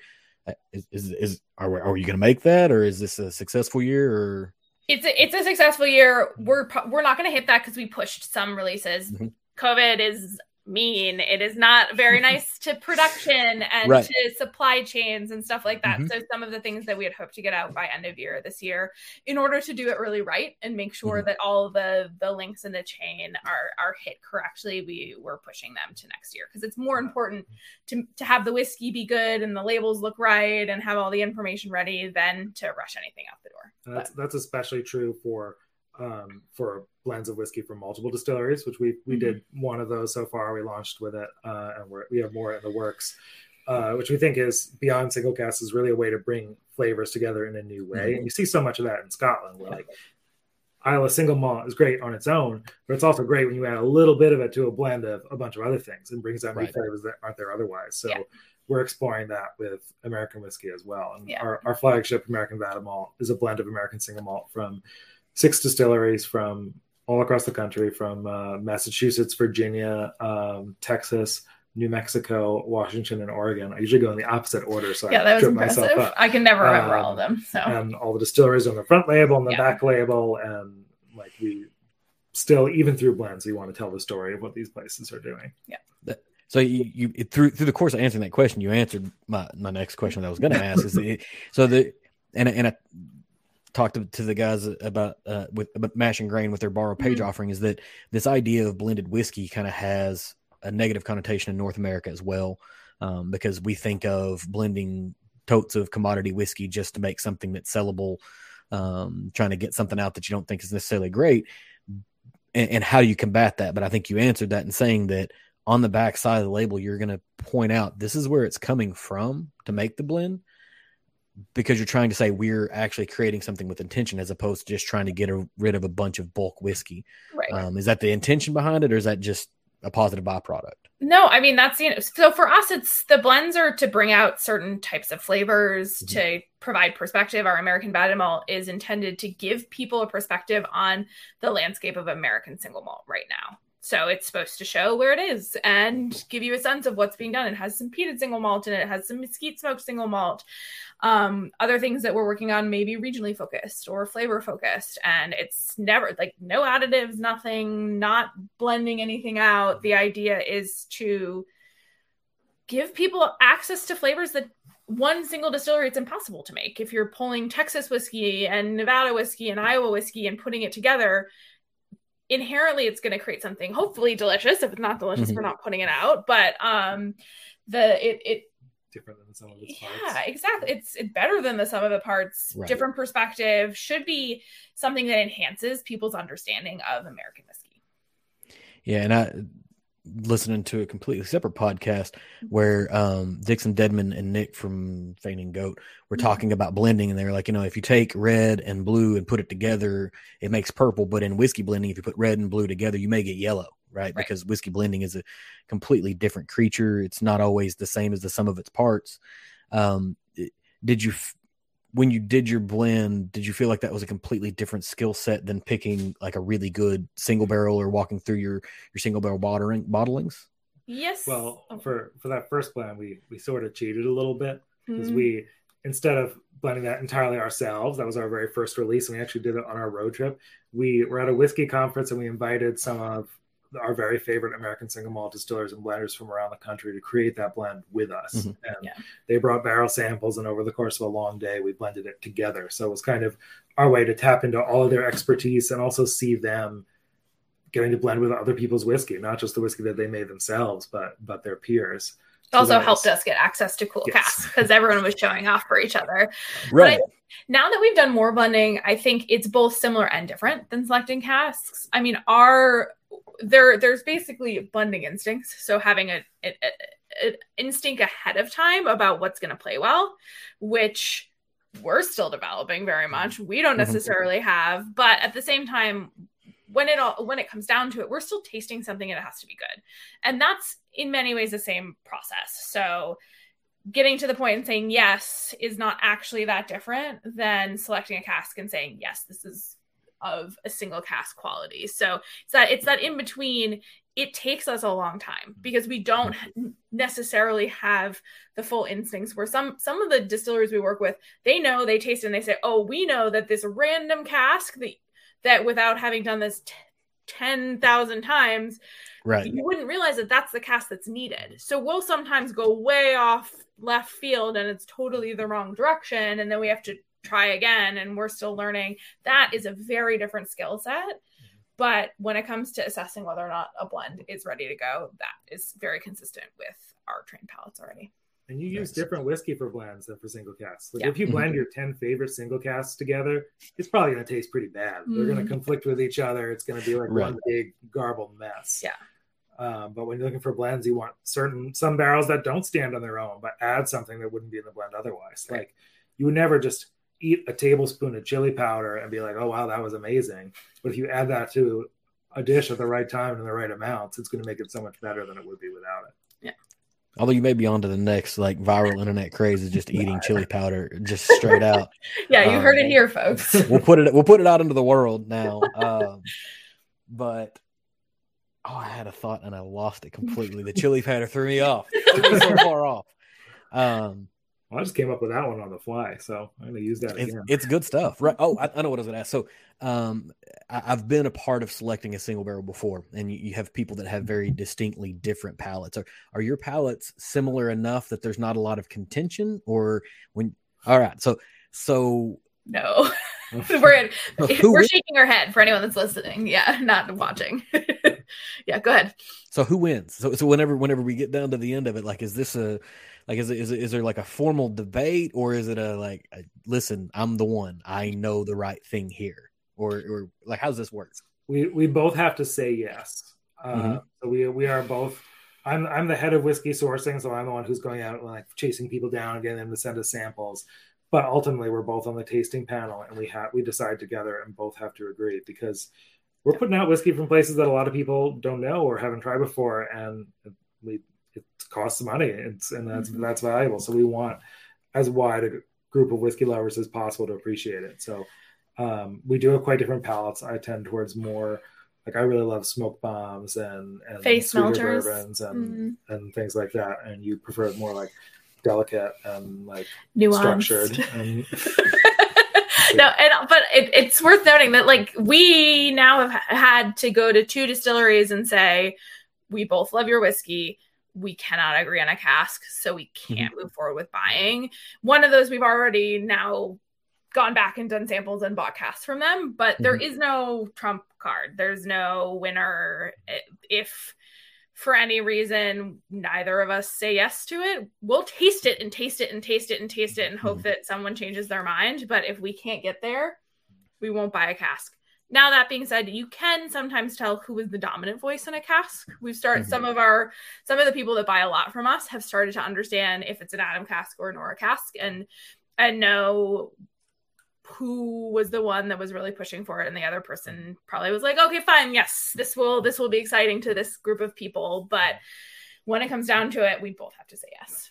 Uh, is is, is are, we, are you going to make that, or is this a successful year? Or it's a, it's a successful year. We're we're not going to hit that because we pushed some releases. Mm-hmm. COVID is mean. It is not very nice to production and right. to supply chains and stuff like that. Mm-hmm. So some of the things that we had hoped to get out by end of year this year, in order to do it really right and make sure mm-hmm. that all the the links in the chain are are hit correctly, we were pushing them to next year because it's more important to to have the whiskey be good and the labels look right and have all the information ready than to rush anything out the door. That's but. that's especially true for um, for blends of whiskey from multiple distilleries, which we we mm-hmm. did one of those so far. We launched with it, uh, and we're, we have more in the works, uh, which we think is beyond single cask is really a way to bring flavors together in a new way. Mm-hmm. And you see so much of that in Scotland, where like Islay single malt is great on its own, but it's also great when you add a little bit of it to a blend of a bunch of other things and brings out right. new flavors that aren't there otherwise. So. Yeah. We're exploring that with American whiskey as well. And yeah. our, our flagship American Malt is a blend of American single malt from six distilleries from all across the country from uh, Massachusetts, Virginia, um, Texas, New Mexico, Washington, and Oregon. I usually go in the opposite order, so yeah, I that was impressive. I can never remember um, all of them. So and all the distilleries on the front label and the yeah. back label, and like we still, even through blends, we want to tell the story of what these places are doing. Yeah. So you, you through through the course of answering that question, you answered my, my next question that I was going to ask. is the, so the and and I, talked to, to the guys about uh, with about mash and grain with their borrow page mm-hmm. offering is that this idea of blended whiskey kind of has a negative connotation in North America as well, um, because we think of blending totes of commodity whiskey just to make something that's sellable, um, trying to get something out that you don't think is necessarily great. And, and how do you combat that? But I think you answered that in saying that on the back side of the label, you're going to point out this is where it's coming from to make the blend because you're trying to say we're actually creating something with intention as opposed to just trying to get a, rid of a bunch of bulk whiskey. Right. Um, is that the intention behind it, or is that just a positive byproduct. No, I mean that's you know. So for us, it's the blends are to bring out certain types of flavors mm-hmm. to provide perspective. Our American Vatted Malt is intended to give people a perspective on the landscape of American single malt right now. So it's supposed to show where it is and give you a sense of what's being done. It has some peated single malt in it, it has some mesquite smoked single malt. Um, other things that we're working on maybe regionally focused or flavor focused. And it's never like no additives, nothing, not blending anything out. The idea is to give people access to flavors that one single distillery it's impossible to make. If you're pulling Texas whiskey and Nevada whiskey and Iowa whiskey and putting it together, inherently it's going to create something hopefully delicious if it's not delicious mm-hmm. we're not putting it out but um the it it different than the sum of its parts yeah exactly it's it's better than the sum of the parts right. different perspective should be something that enhances people's understanding of american whiskey yeah and i listening to a completely separate podcast where um, Dixon Dedman and Nick from Fainting Goat were mm-hmm. talking about blending, and they were like, you know, if you take red and blue and put it together, it makes purple. But in whiskey blending, if you put red and blue together, you may get yellow, right? right. Because whiskey blending is a completely different creature. It's not always the same as the sum of its parts. Um, did you when you did your blend, did you feel like that was a completely different skill set than picking like a really good single barrel or walking through your your single barrel bottling bottlings? Yes. Well, for for that first blend, we we sort of cheated a little bit because mm-hmm. we instead of blending that entirely ourselves, that was our very first release, and we actually did it on our road trip. We were at a whiskey conference and we invited some of our very favorite American single malt distillers and blenders from around the country to create that blend with us. Mm-hmm. And yeah. they brought barrel samples, and over the course of a long day, we blended it together. So it was kind of our way to tap into all of their expertise and also see them getting to blend with other people's whiskey, not just the whiskey that they made themselves, but but their peers. It also helped us get access to cool yes. casks because everyone was showing off for each other. Right. But now that we've done more blending, I think it's both similar and different than selecting casks. I mean, our there there's basically blending instincts. So having a, a, a instinct ahead of time about what's going to play well which we're still developing very much. We don't mm-hmm. necessarily have but at the same time when it all when it comes down to it we're still tasting something and it has to be good. And that's in many ways the same process. So getting to the point and saying yes is not actually that different than selecting a cask and saying yes this is of a single cask quality. So it's that it's that in between. It takes us a long time because we don't mm-hmm. necessarily have the full instincts. Where some some of the distillers we work with, they know they taste it and they say, "Oh, we know that this random cask that that without having done this." T- 10,000 times, right. you wouldn't realize that that's the cask that's needed. So we'll sometimes go way off left field and it's totally the wrong direction. And then we have to try again and we're still learning that is a very different skill set but when it comes to assessing whether or not a blend is ready to go that is very consistent with our trained palates already and you use different whiskey for blends than for single casks. Like yeah. if you blend your 10 favorite single casks together, it's probably going to taste pretty bad. Mm. They're going to conflict with each other. It's going to be like right. one big garbled mess. Yeah. Um, but when you're looking for blends, you want certain some barrels that don't stand on their own, but add something that wouldn't be in the blend otherwise. Right. Like you would never just eat a tablespoon of chili powder and be like, oh, wow, that was amazing. But if you add that to a dish at the right time and in the right amounts, it's going to make it so much better than it would be without it. Yeah. Although you may be on to the next like viral internet craze is just eating chili powder just straight out. yeah, you um, heard it um, here, folks. we'll put it we'll put it out into the world now. Um, but oh, I had a thought and I lost it completely. The chili powder threw me off. Threw me so far off. Um, well, I just came up with that one on the fly, so I'm going to use that it's, again. It's good stuff, right? Oh, I, I know what I was going to ask. So, um, I, have been a part of selecting a single barrel before, and you, you, have people that have very distinctly different palates. Are are your palates similar enough that there's not a lot of contention, or when? All right, so so no, we're in, we're shaking our head for anyone that's listening. Yeah, not watching. yeah, go ahead. So who wins? So so whenever whenever we get down to the end of it, like, is this a like, is it, is it, is there like a formal debate or is it a like, a, listen, I'm the one, I know the right thing here, or or like, how's this work? We we both have to say yes. Uh, mm-hmm. So we we are both. I'm I'm the head of whiskey sourcing, so I'm the one who's going out and like chasing people down and getting them to send us samples. But ultimately, we're both on the tasting panel, and we have we decide together, and both have to agree because we're putting out whiskey from places that a lot of people don't know or haven't tried before, and we it costs money. It's and that's mm-hmm. that's valuable. So we want as wide a group of whiskey lovers as possible to appreciate it. So um, we do have quite different palates. I tend towards more like I really love smoke bombs and and face melters bourbons and mm-hmm. and things like that. And you prefer it more like delicate and like Nuanced. structured. And, no, and but it, it's worth noting that like we now have had to go to two distilleries and say we both love your whiskey. We cannot agree on a cask, so we can't mm-hmm. move forward with buying. One of those we've already now gone back and done samples and bought casks from them, but mm-hmm. there is no trump card. There's no winner. If for any reason neither of us say yes to it, we'll taste it and taste it and taste it and taste it and hope mm-hmm. that someone changes their mind. But if we can't get there, we won't buy a cask. Now that being said, you can sometimes tell who is the dominant voice in a cask. We've started mm-hmm. some of our some of the people that buy a lot from us have started to understand if it's an Adam cask or an Nora cask and and know who was the one that was really pushing for it and the other person probably was like okay fine yes this will this will be exciting to this group of people. But when it comes down to it we both have to say yes.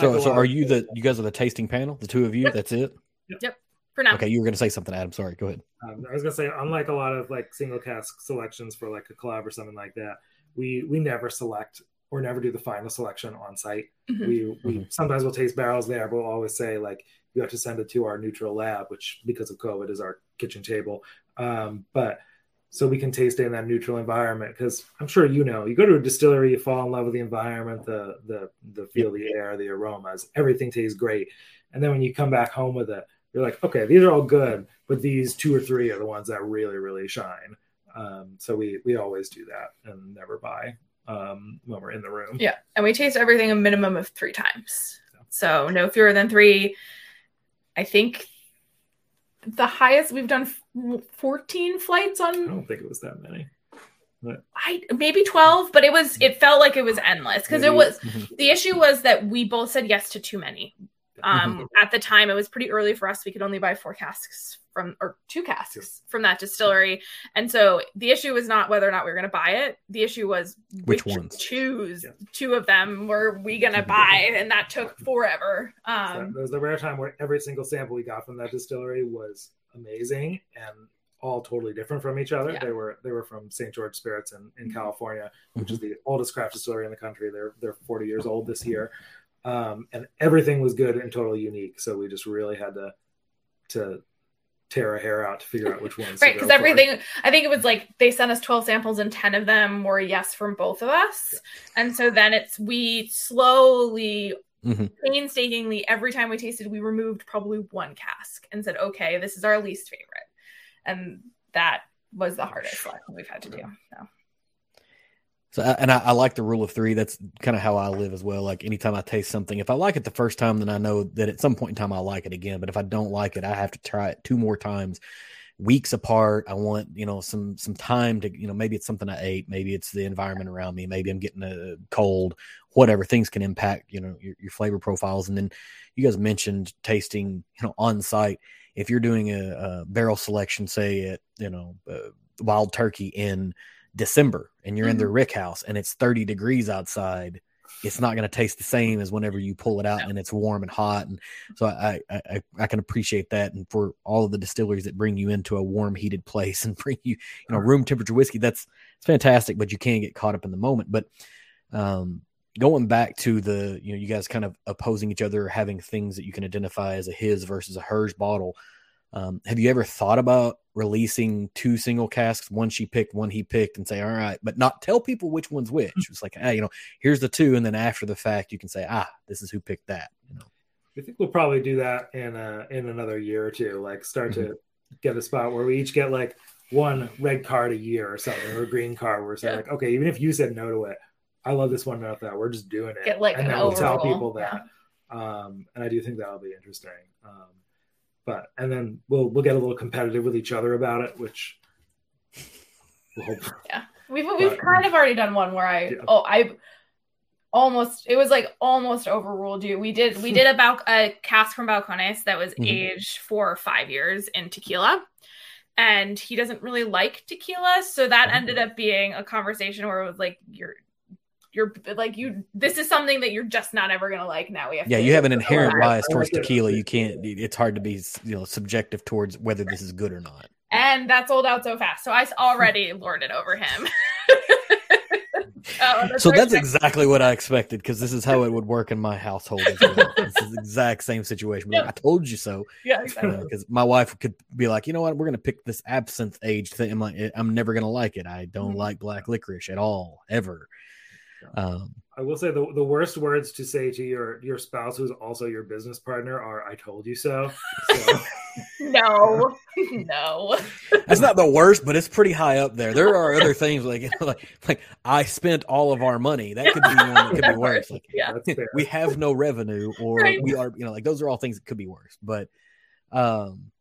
So, so are you the you guys are the tasting panel the two of you? Yep. that's it? Yep. yep. For now. Okay you were going to say something adam. Sorry go ahead. Um, i was going to say unlike a lot of like single cask selections for like a club or something like that we we never select or never do the final selection on site. Mm-hmm. we we mm-hmm. sometimes we'll taste barrels there but we'll always say like you have to send it to our neutral lab, which because of COVID is our kitchen table. Um, but so we can taste it in that neutral environment because I'm sure you know you go to a distillery, you fall in love with the environment, the the the feel, the air, the aromas, everything tastes great. And then when you come back home with it, you're like, okay, these are all good, but these two or three are the ones that really really shine. Um, so we we always do that and never buy um, when we're in the room. Yeah, and we taste everything a minimum of three times. So no fewer than three I think the highest we've done 14 flights on. I don't think it was that many. But... I maybe 12, but it was it felt like it was endless because it was mm-hmm. the issue was that we both said yes to too many. Um, mm-hmm. at the time, it was pretty early for us. We could only buy four casks from or two casks from that distillery. And so the issue was not whether or not we were going to buy it. The issue was which, which ones choose yeah. two of them were we going to buy, and that took forever. Um, so there was the rare time where every single sample we got from that distillery was amazing and all totally different from each other. Yeah. They were they were from St. George Spirits in, in mm-hmm. California, which mm-hmm. is the oldest craft distillery in the country. They're they're 40 years old this year. Um, and everything was good and totally unique. So we just really had to to tear a hair out to figure out which ones. right, because everything. I think it was like they sent us twelve samples and ten of them were yes from both of us, yeah. and so then it's we slowly. Mm-hmm. Painstakingly, every time we tasted, we removed probably one cask and said, "Okay, this is our least favorite," and that was the hardest lesson we've had to do. So. So, and I, I, like the rule of three. That's kind of how I live as well. Like anytime I taste something, if I like it the first time, then I know that at some point in time I'll like it again. But if I don't like it, I have to try it two more times, weeks apart. I want you know some some time to you know maybe it's something I ate, maybe it's the environment around me, maybe I'm getting a cold, whatever. Things can impact you know your, your flavor profiles. And then you guys mentioned tasting you know on site. If you're doing a, a barrel selection, say at you know uh, Wild Turkey in December and you're mm-hmm. in the mm-hmm. rick house and it's 30 degrees outside, it's not going to taste the same as whenever you pull it out and it's warm and hot. And so I, I, I can appreciate that. And for all of the distilleries that bring you into a warm, heated place and bring you, you know, room temperature whiskey, that's it's fantastic, but you can get caught up in the moment. But um, going back to the, you know, you guys kind of opposing each other, having things that you can identify as a his versus a hers bottle. Um, have you ever thought about releasing two single casks, one she picked, one he picked, and say, all right, but not tell people which one's which? It's like, hey, you know, here's the two, and then after the fact, you can say, ah, this is who picked that. You know, I think we'll probably do that in a, in another year or two. Like, start mm-hmm. to get a spot where we each get like one red card a year or something, or a green card. Where it's yeah. like, okay, even if you said no to it, I love this one enough that we're just doing it. Get like and then we'll tell people that. Yeah. Um, and I do think that'll be interesting. Um, but and then we'll we'll get a little competitive with each other about it, which we'll hope. Yeah, we've we've but, kind of already done one where I yeah. oh I almost it was like almost overruled you. We did we did about a cast from Balcones that was mm-hmm. aged for five years in tequila. and he doesn't really like tequila. So that Mm-hmm. ended up being a conversation where it was like, you're, you're like you. This is something that you're just not ever gonna like. Now we have. Yeah, to you have an inherent Alright. bias towards I like it. tequila. You can't. It's hard to be, you know, subjective towards whether this is good or not. and that sold out so fast. So I already lorded over him. Oh, So that's nice. exactly what I expected because this is how it would work in my household as well. It's the exact same situation. Like, I told you so. yeah, exactly. Because my wife could be like, you know what, we're gonna pick this absinthe aged thing. I'm like, "Eh, I'm never gonna like it. I don't Mhm. like black licorice at all, ever. Um, I will say the, the worst words to say to your your spouse who's also your business partner are "I told you so." so No, no. That's not the worst, but it's pretty high up there. There are other things like like like I spent all of our money. That could be one that could be worse. Like Yeah. we have no revenue, or Right. we are you know like those are all things that could be worse. But um,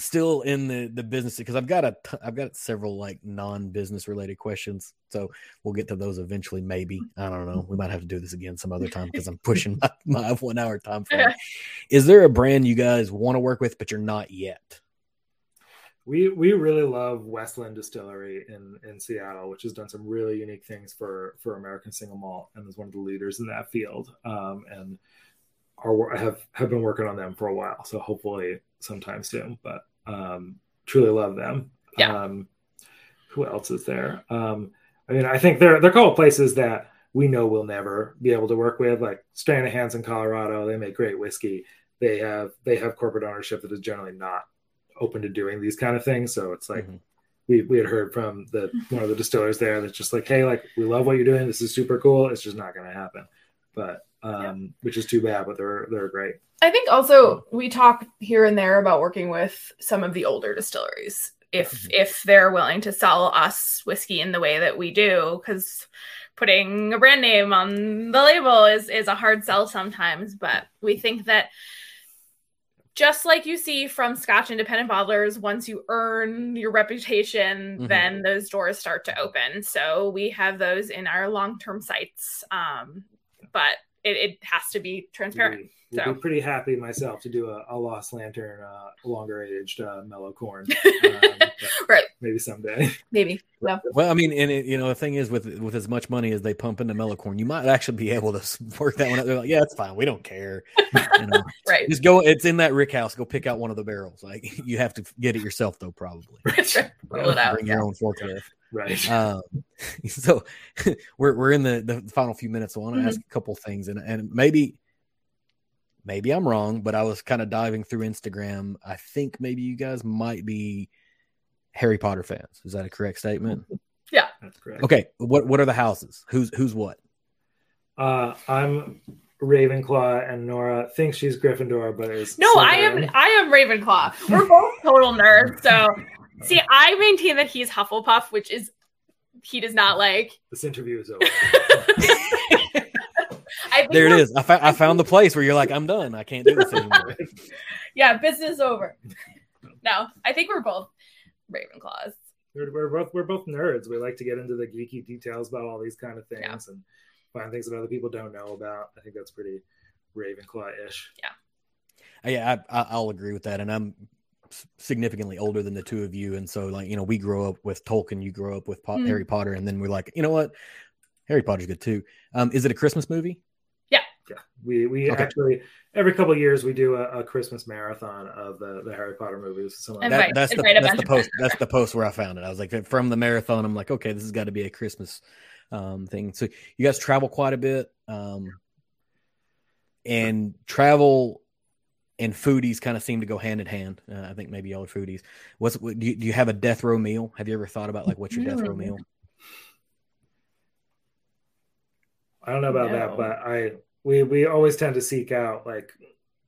still in the the business because I've got a t- I've got several like non business related questions. So we'll get to those eventually. Maybe I don't know. We might have to do this again some other time because I'm pushing my, my one hour time frame. Is there a brand you guys want to work with but you're not yet? we we really love Westland Distillery in in Seattle, which has done some really unique things for for American single malt and is one of the leaders in that field. Um, and are have have been working on them for a while, so hopefully sometime soon. But um, truly love them. Yeah. Um, who else is there? Um, I mean, I think they're they're called places that we know we'll never be able to work with, like Stranahan's in Colorado. They make great whiskey. They have they have corporate ownership that is generally not open to doing these kind of things. So it's like Mhm. we we had heard from the one of the distillers there that's just like, hey, like we love what you're doing. This is super cool. It's just not going to happen. But um, which is too bad. But they're they're great. I think also we talk here and there about working with some of the older distilleries if Mhm. if they're willing to sell us whiskey in the way that we do because putting a brand name on the label is is a hard sell sometimes but we think that just like you see from Scotch independent bottlers, once you earn your reputation, Mhm. then those doors start to open. So we have those in our long term sites, um, but it, it has to be transparent. Would, would So. be pretty happy myself to do a, a Lost Lantern uh, longer aged uh, mellow corn. Um, Right. Maybe someday. Maybe. No. Well, I mean, and it, you know, the thing is, with with as much money as they pump into Mellow Corn, you might actually be able to work that one out. They're like, yeah, it's fine. We don't care. You know, Right. just go. It's in that rick house. Go pick out one of the barrels. Like you have to get it yourself, though. Probably Roll it out. bring your own forklift. Right. Um, so we're we're in the the final few minutes. So I want to Mhm. ask a couple things, and and maybe maybe I'm wrong, but I was kind of diving through Instagram. I think maybe you guys might be Harry Potter fans. Is that a correct statement? Yeah, that's correct. Okay. What what are the houses? Who's who's what? Uh, I'm Ravenclaw, and Nora thinks she's Gryffindor, but is No, I am I am Ravenclaw. We're both total nerds. So see, I maintain that he's Hufflepuff, which is he does not like. This interview is over. I There it is. I, fa- I found the place where you're like, I'm done. I can't do this anymore. Yeah, business over. No, I think we're both Ravenclaws. we're, we're both we're both nerds. We like to get into the geeky details about all these kind of things Yeah. and find things that other people don't know about. I think that's pretty Ravenclaw-ish. yeah, I, I, I'll agree with that. And I'm significantly older than the two of you, and so like you know, we grow up with Tolkien. You grow up with po- Mhm. Harry Potter, and then we're like, you know what? Harry Potter's good too. Um, is it a Christmas movie? Yeah, we we Okay. actually every couple of years we do a, a Christmas marathon of the the Harry Potter movies. Some And That, Invite- that's the that's the post that's the post where I found it. I was like from the marathon. I'm like, okay, this has got to be a Christmas um, thing. So you guys travel quite a bit, um, and travel and foodies kind of seem to go hand in hand. Uh, I think maybe y'all are foodies. What's what, do you, do you have a death row meal? Have you ever thought about like what's your death row Mm. meal? I don't know about No. that, but I we we always tend to seek out like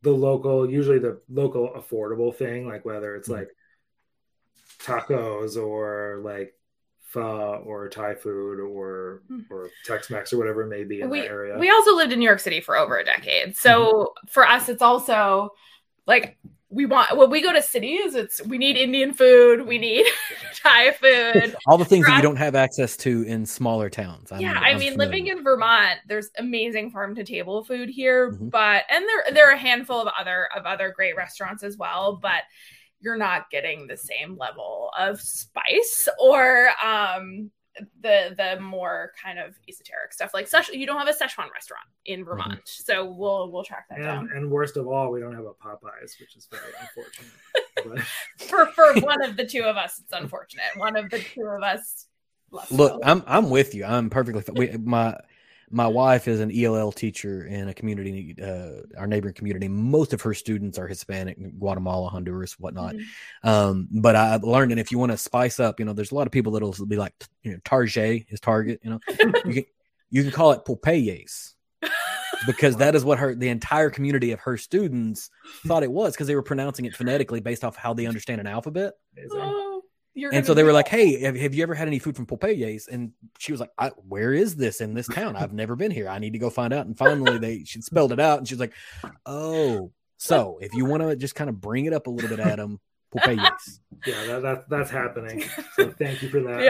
the local, usually the local affordable thing, like whether it's Mhm. like tacos or like pho or Thai food or Mhm. or Tex-Mex or whatever it may be in we that area. we also lived in New York City for over a decade. So for us, it's also like we want when we go to cities, it's we need Indian food, we need Thai food. All the things that you don't have access to in smaller towns. I'm- yeah, I I'm mean, familiar. living in Vermont, there's amazing farm to table food here, Mhm. but and there there are a handful of other of other great restaurants as well. But you're not getting the same level of spice or um the the more kind of esoteric stuff like Szechuan, you don't have a Szechuan restaurant in Vermont, mm-hmm. so we'll we'll track that and, down. And worst of all, we don't have a Popeyes, which is very unfortunate. for for one of the two of us, it's unfortunate. One of the two of us. Look, so. I'm I'm with you. I'm perfectly. We, my my wife is an ELL teacher in a community, uh, our neighboring community. Most of her students are Hispanic, Guatemala, Honduras, whatnot. Mm-hmm. Um, but I learned, and if you want to spice up, you know, there's a lot of people that'll be like, you know, Target is Target. You know, you can you can call it Popeyes because that is what her the entire community of her students thought it was because they were pronouncing it phonetically based off how they understand an alphabet. Oh and so they were like, "Hey, have, have, you ever had any food from Popeyes?" And she was like, "Where is this in this town? I've never been here. I need to go find out." And finally, they she spelled it out, and she was like, "Oh, so if you want to just kind of bring it up a little bit, Adam, Popeyes." Yeah, that, that, that's happening. So thank you for that.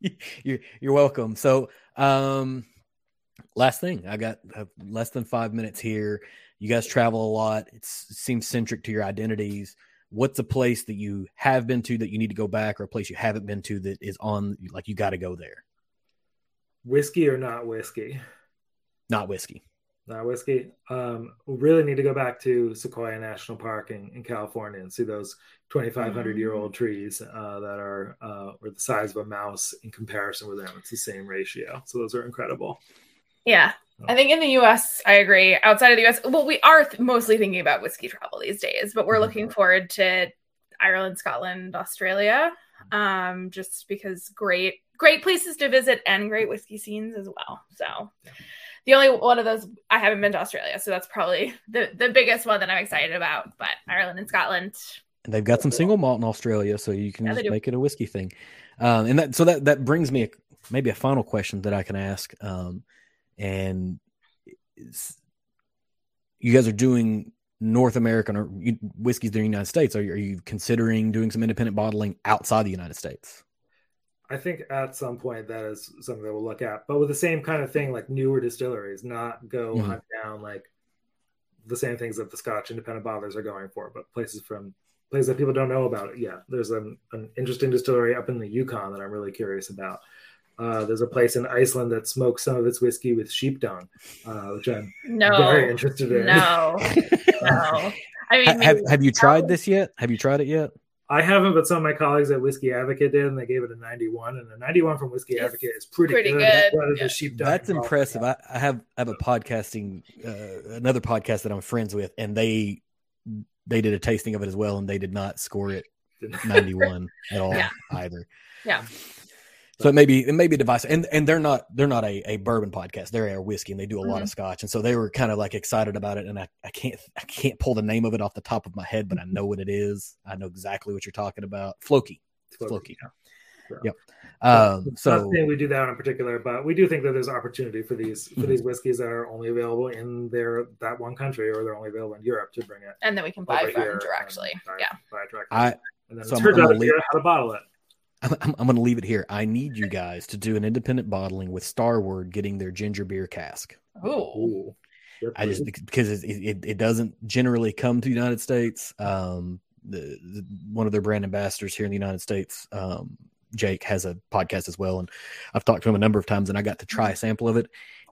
Yeah. you're you're welcome. So, um, last thing, I got uh, less than five minutes here. You guys travel a lot. It's, it seems centric to your identities what's a place that you have been to that you need to go back or a place you haven't been to that is on like you got to go there? Whiskey or not whiskey? Not whiskey. Not whiskey. Um we really need to go back to sequoia national park in, in california and see those 2500 year old mm. trees uh, that are uh, or the size of a mouse in comparison with them. It's the same ratio. So those are incredible. Yeah I think in the US, I agree. Outside of the US, well, we are th- mostly thinking about whiskey travel these days, but we're mm-hmm. looking forward to Ireland, Scotland, Australia, um, just because great, great places to visit and great whiskey scenes as well. So, the only one of those I haven't been to Australia, so that's probably the the biggest one that I'm excited about. But Ireland and Scotland, and they've got some single malt in Australia, so you can yeah, just make it a whiskey thing. Um, and that so that that brings me a, maybe a final question that I can ask. Um, and you guys are doing North American or whiskeys in the United States. Are you, are you considering doing some independent bottling outside the United States? I think at some point that is something that we'll look at, but with the same kind of thing, like newer distilleries, not go mm-hmm. hunt down like the same things that the Scotch independent bottlers are going for, but places from places that people don't know about it. Yeah, there's an, an interesting distillery up in the Yukon that I'm really curious about. Uh, there's a place in Iceland that smokes some of its whiskey with sheep dung, uh, which I'm no, very interested in. No, no. I mean, have, have you tried this yet? Have you tried it yet? I haven't, but some of my colleagues at Whisky Advocate did, and they gave it a 91. And a 91 from Whisky Advocate is pretty, pretty good. good. Yeah. Sheep That's impressive. I, I, have I have a podcasting, uh, another podcast that I'm friends with, and they they did a tasting of it as well, and they did not score it 91 at all yeah. either. Yeah. So it may be it may be a device, and and they're not they're not a, a bourbon podcast. They're a whiskey, and they do a mm-hmm. lot of mm-hmm. scotch, and so they were kind of like excited about it. And I, I can't I can't pull the name of it off the top of my head, but I know what it is. I know exactly what you're talking about. Floki, Floki. Yeah. So, yep. Um, so we do that in particular, but we do think that there's opportunity for these for mm-hmm. these whiskeys that are only available in their that one country, or they're only available in Europe to bring it, and then we can buy from directly. Buy, yeah, buy directly. I, and then so it turns out how to bottle it. I'm, I'm, I'm going to leave it here. I need you guys to do an independent bottling with Starward getting their ginger beer cask. Oh, I just because it, it, it, doesn't generally come to the United States. Um, the, the, one of their brand ambassadors here in the United States, um, Jake, has a podcast as well, and I've talked to him a number of times, and I got to try a sample of it,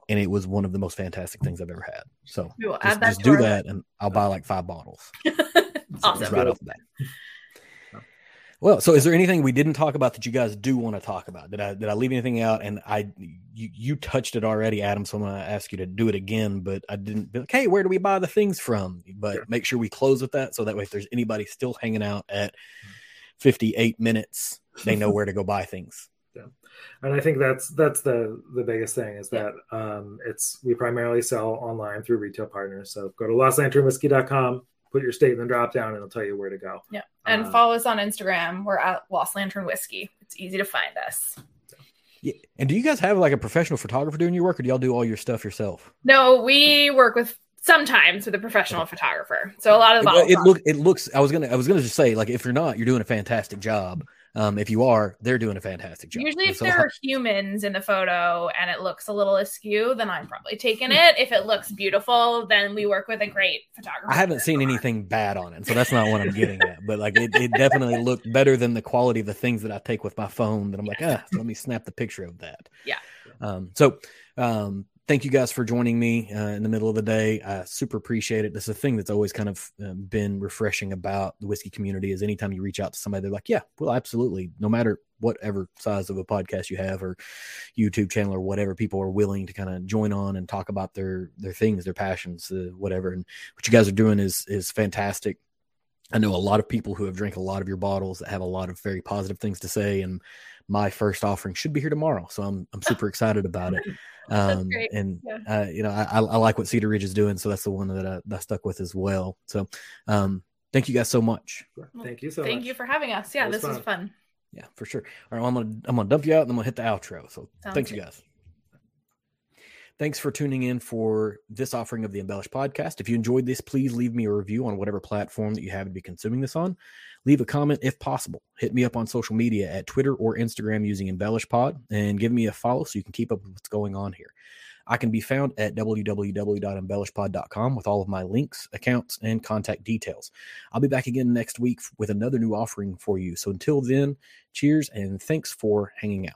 and it was one of the most fantastic things I've ever had. So just, just do that, and I'll buy like five bottles. awesome. Right off the bat. Well, so is there anything we didn't talk about that you guys do want to talk about? Did I did I leave anything out? And I you, you touched it already, Adam. So I'm going to ask you to do it again. But I didn't be like, hey, where do we buy the things from? But sure. make sure we close with that, so that way, if there's anybody still hanging out at 58 minutes, they know where to go buy things. Yeah, and I think that's that's the the biggest thing is that um, it's we primarily sell online through retail partners. So go to lostlanternwhiskey.com put your state in the drop down and it'll tell you where to go. Yeah. And uh, follow us on Instagram. We're at Lost Lantern Whiskey. It's easy to find us. Yeah. And do you guys have like a professional photographer doing your work or do y'all do all your stuff yourself? No, we work with sometimes with a professional photographer. So a lot of the it, it look it looks I was gonna I was gonna just say like if you're not, you're doing a fantastic job. Um, if you are, they're doing a fantastic job. Usually, if there are humans in the photo and it looks a little askew, then I'm probably taking it. If it looks beautiful, then we work with a great photographer. I haven't seen anything bad on it, so that's not what I'm getting at. But like, it, it definitely looked better than the quality of the things that I take with my phone. That I'm like, ah, let me snap the picture of that. Yeah. Um, so, um, thank you guys for joining me uh, in the middle of the day. I super appreciate it. This is a thing that's always kind of uh, been refreshing about the whiskey community. Is anytime you reach out to somebody, they're like, yeah, well, absolutely. No matter whatever size of a podcast you have or YouTube channel or whatever, people are willing to kind of join on and talk about their their things, their passions, uh, whatever. And what you guys are doing is is fantastic. I know a lot of people who have drank a lot of your bottles that have a lot of very positive things to say, and my first offering should be here tomorrow, so I'm I'm super excited about it. Um, and Yeah. uh, you know, I, I I like what Cedar Ridge is doing, so that's the one that I, that I stuck with as well. So, um, thank you guys so much. Thank you so Thank much. you for having us. Yeah, was this was fun. Yeah, for sure. All right, well, I'm gonna I'm gonna dump you out, and I'm gonna hit the outro. So, Sounds thanks you guys. Thanks for tuning in for this offering of the Embellish podcast. If you enjoyed this, please leave me a review on whatever platform that you happen to be consuming this on. Leave a comment if possible. Hit me up on social media at Twitter or Instagram using Embellish Pod and give me a follow so you can keep up with what's going on here. I can be found at www.embellishpod.com with all of my links, accounts, and contact details. I'll be back again next week with another new offering for you. So until then, cheers and thanks for hanging out.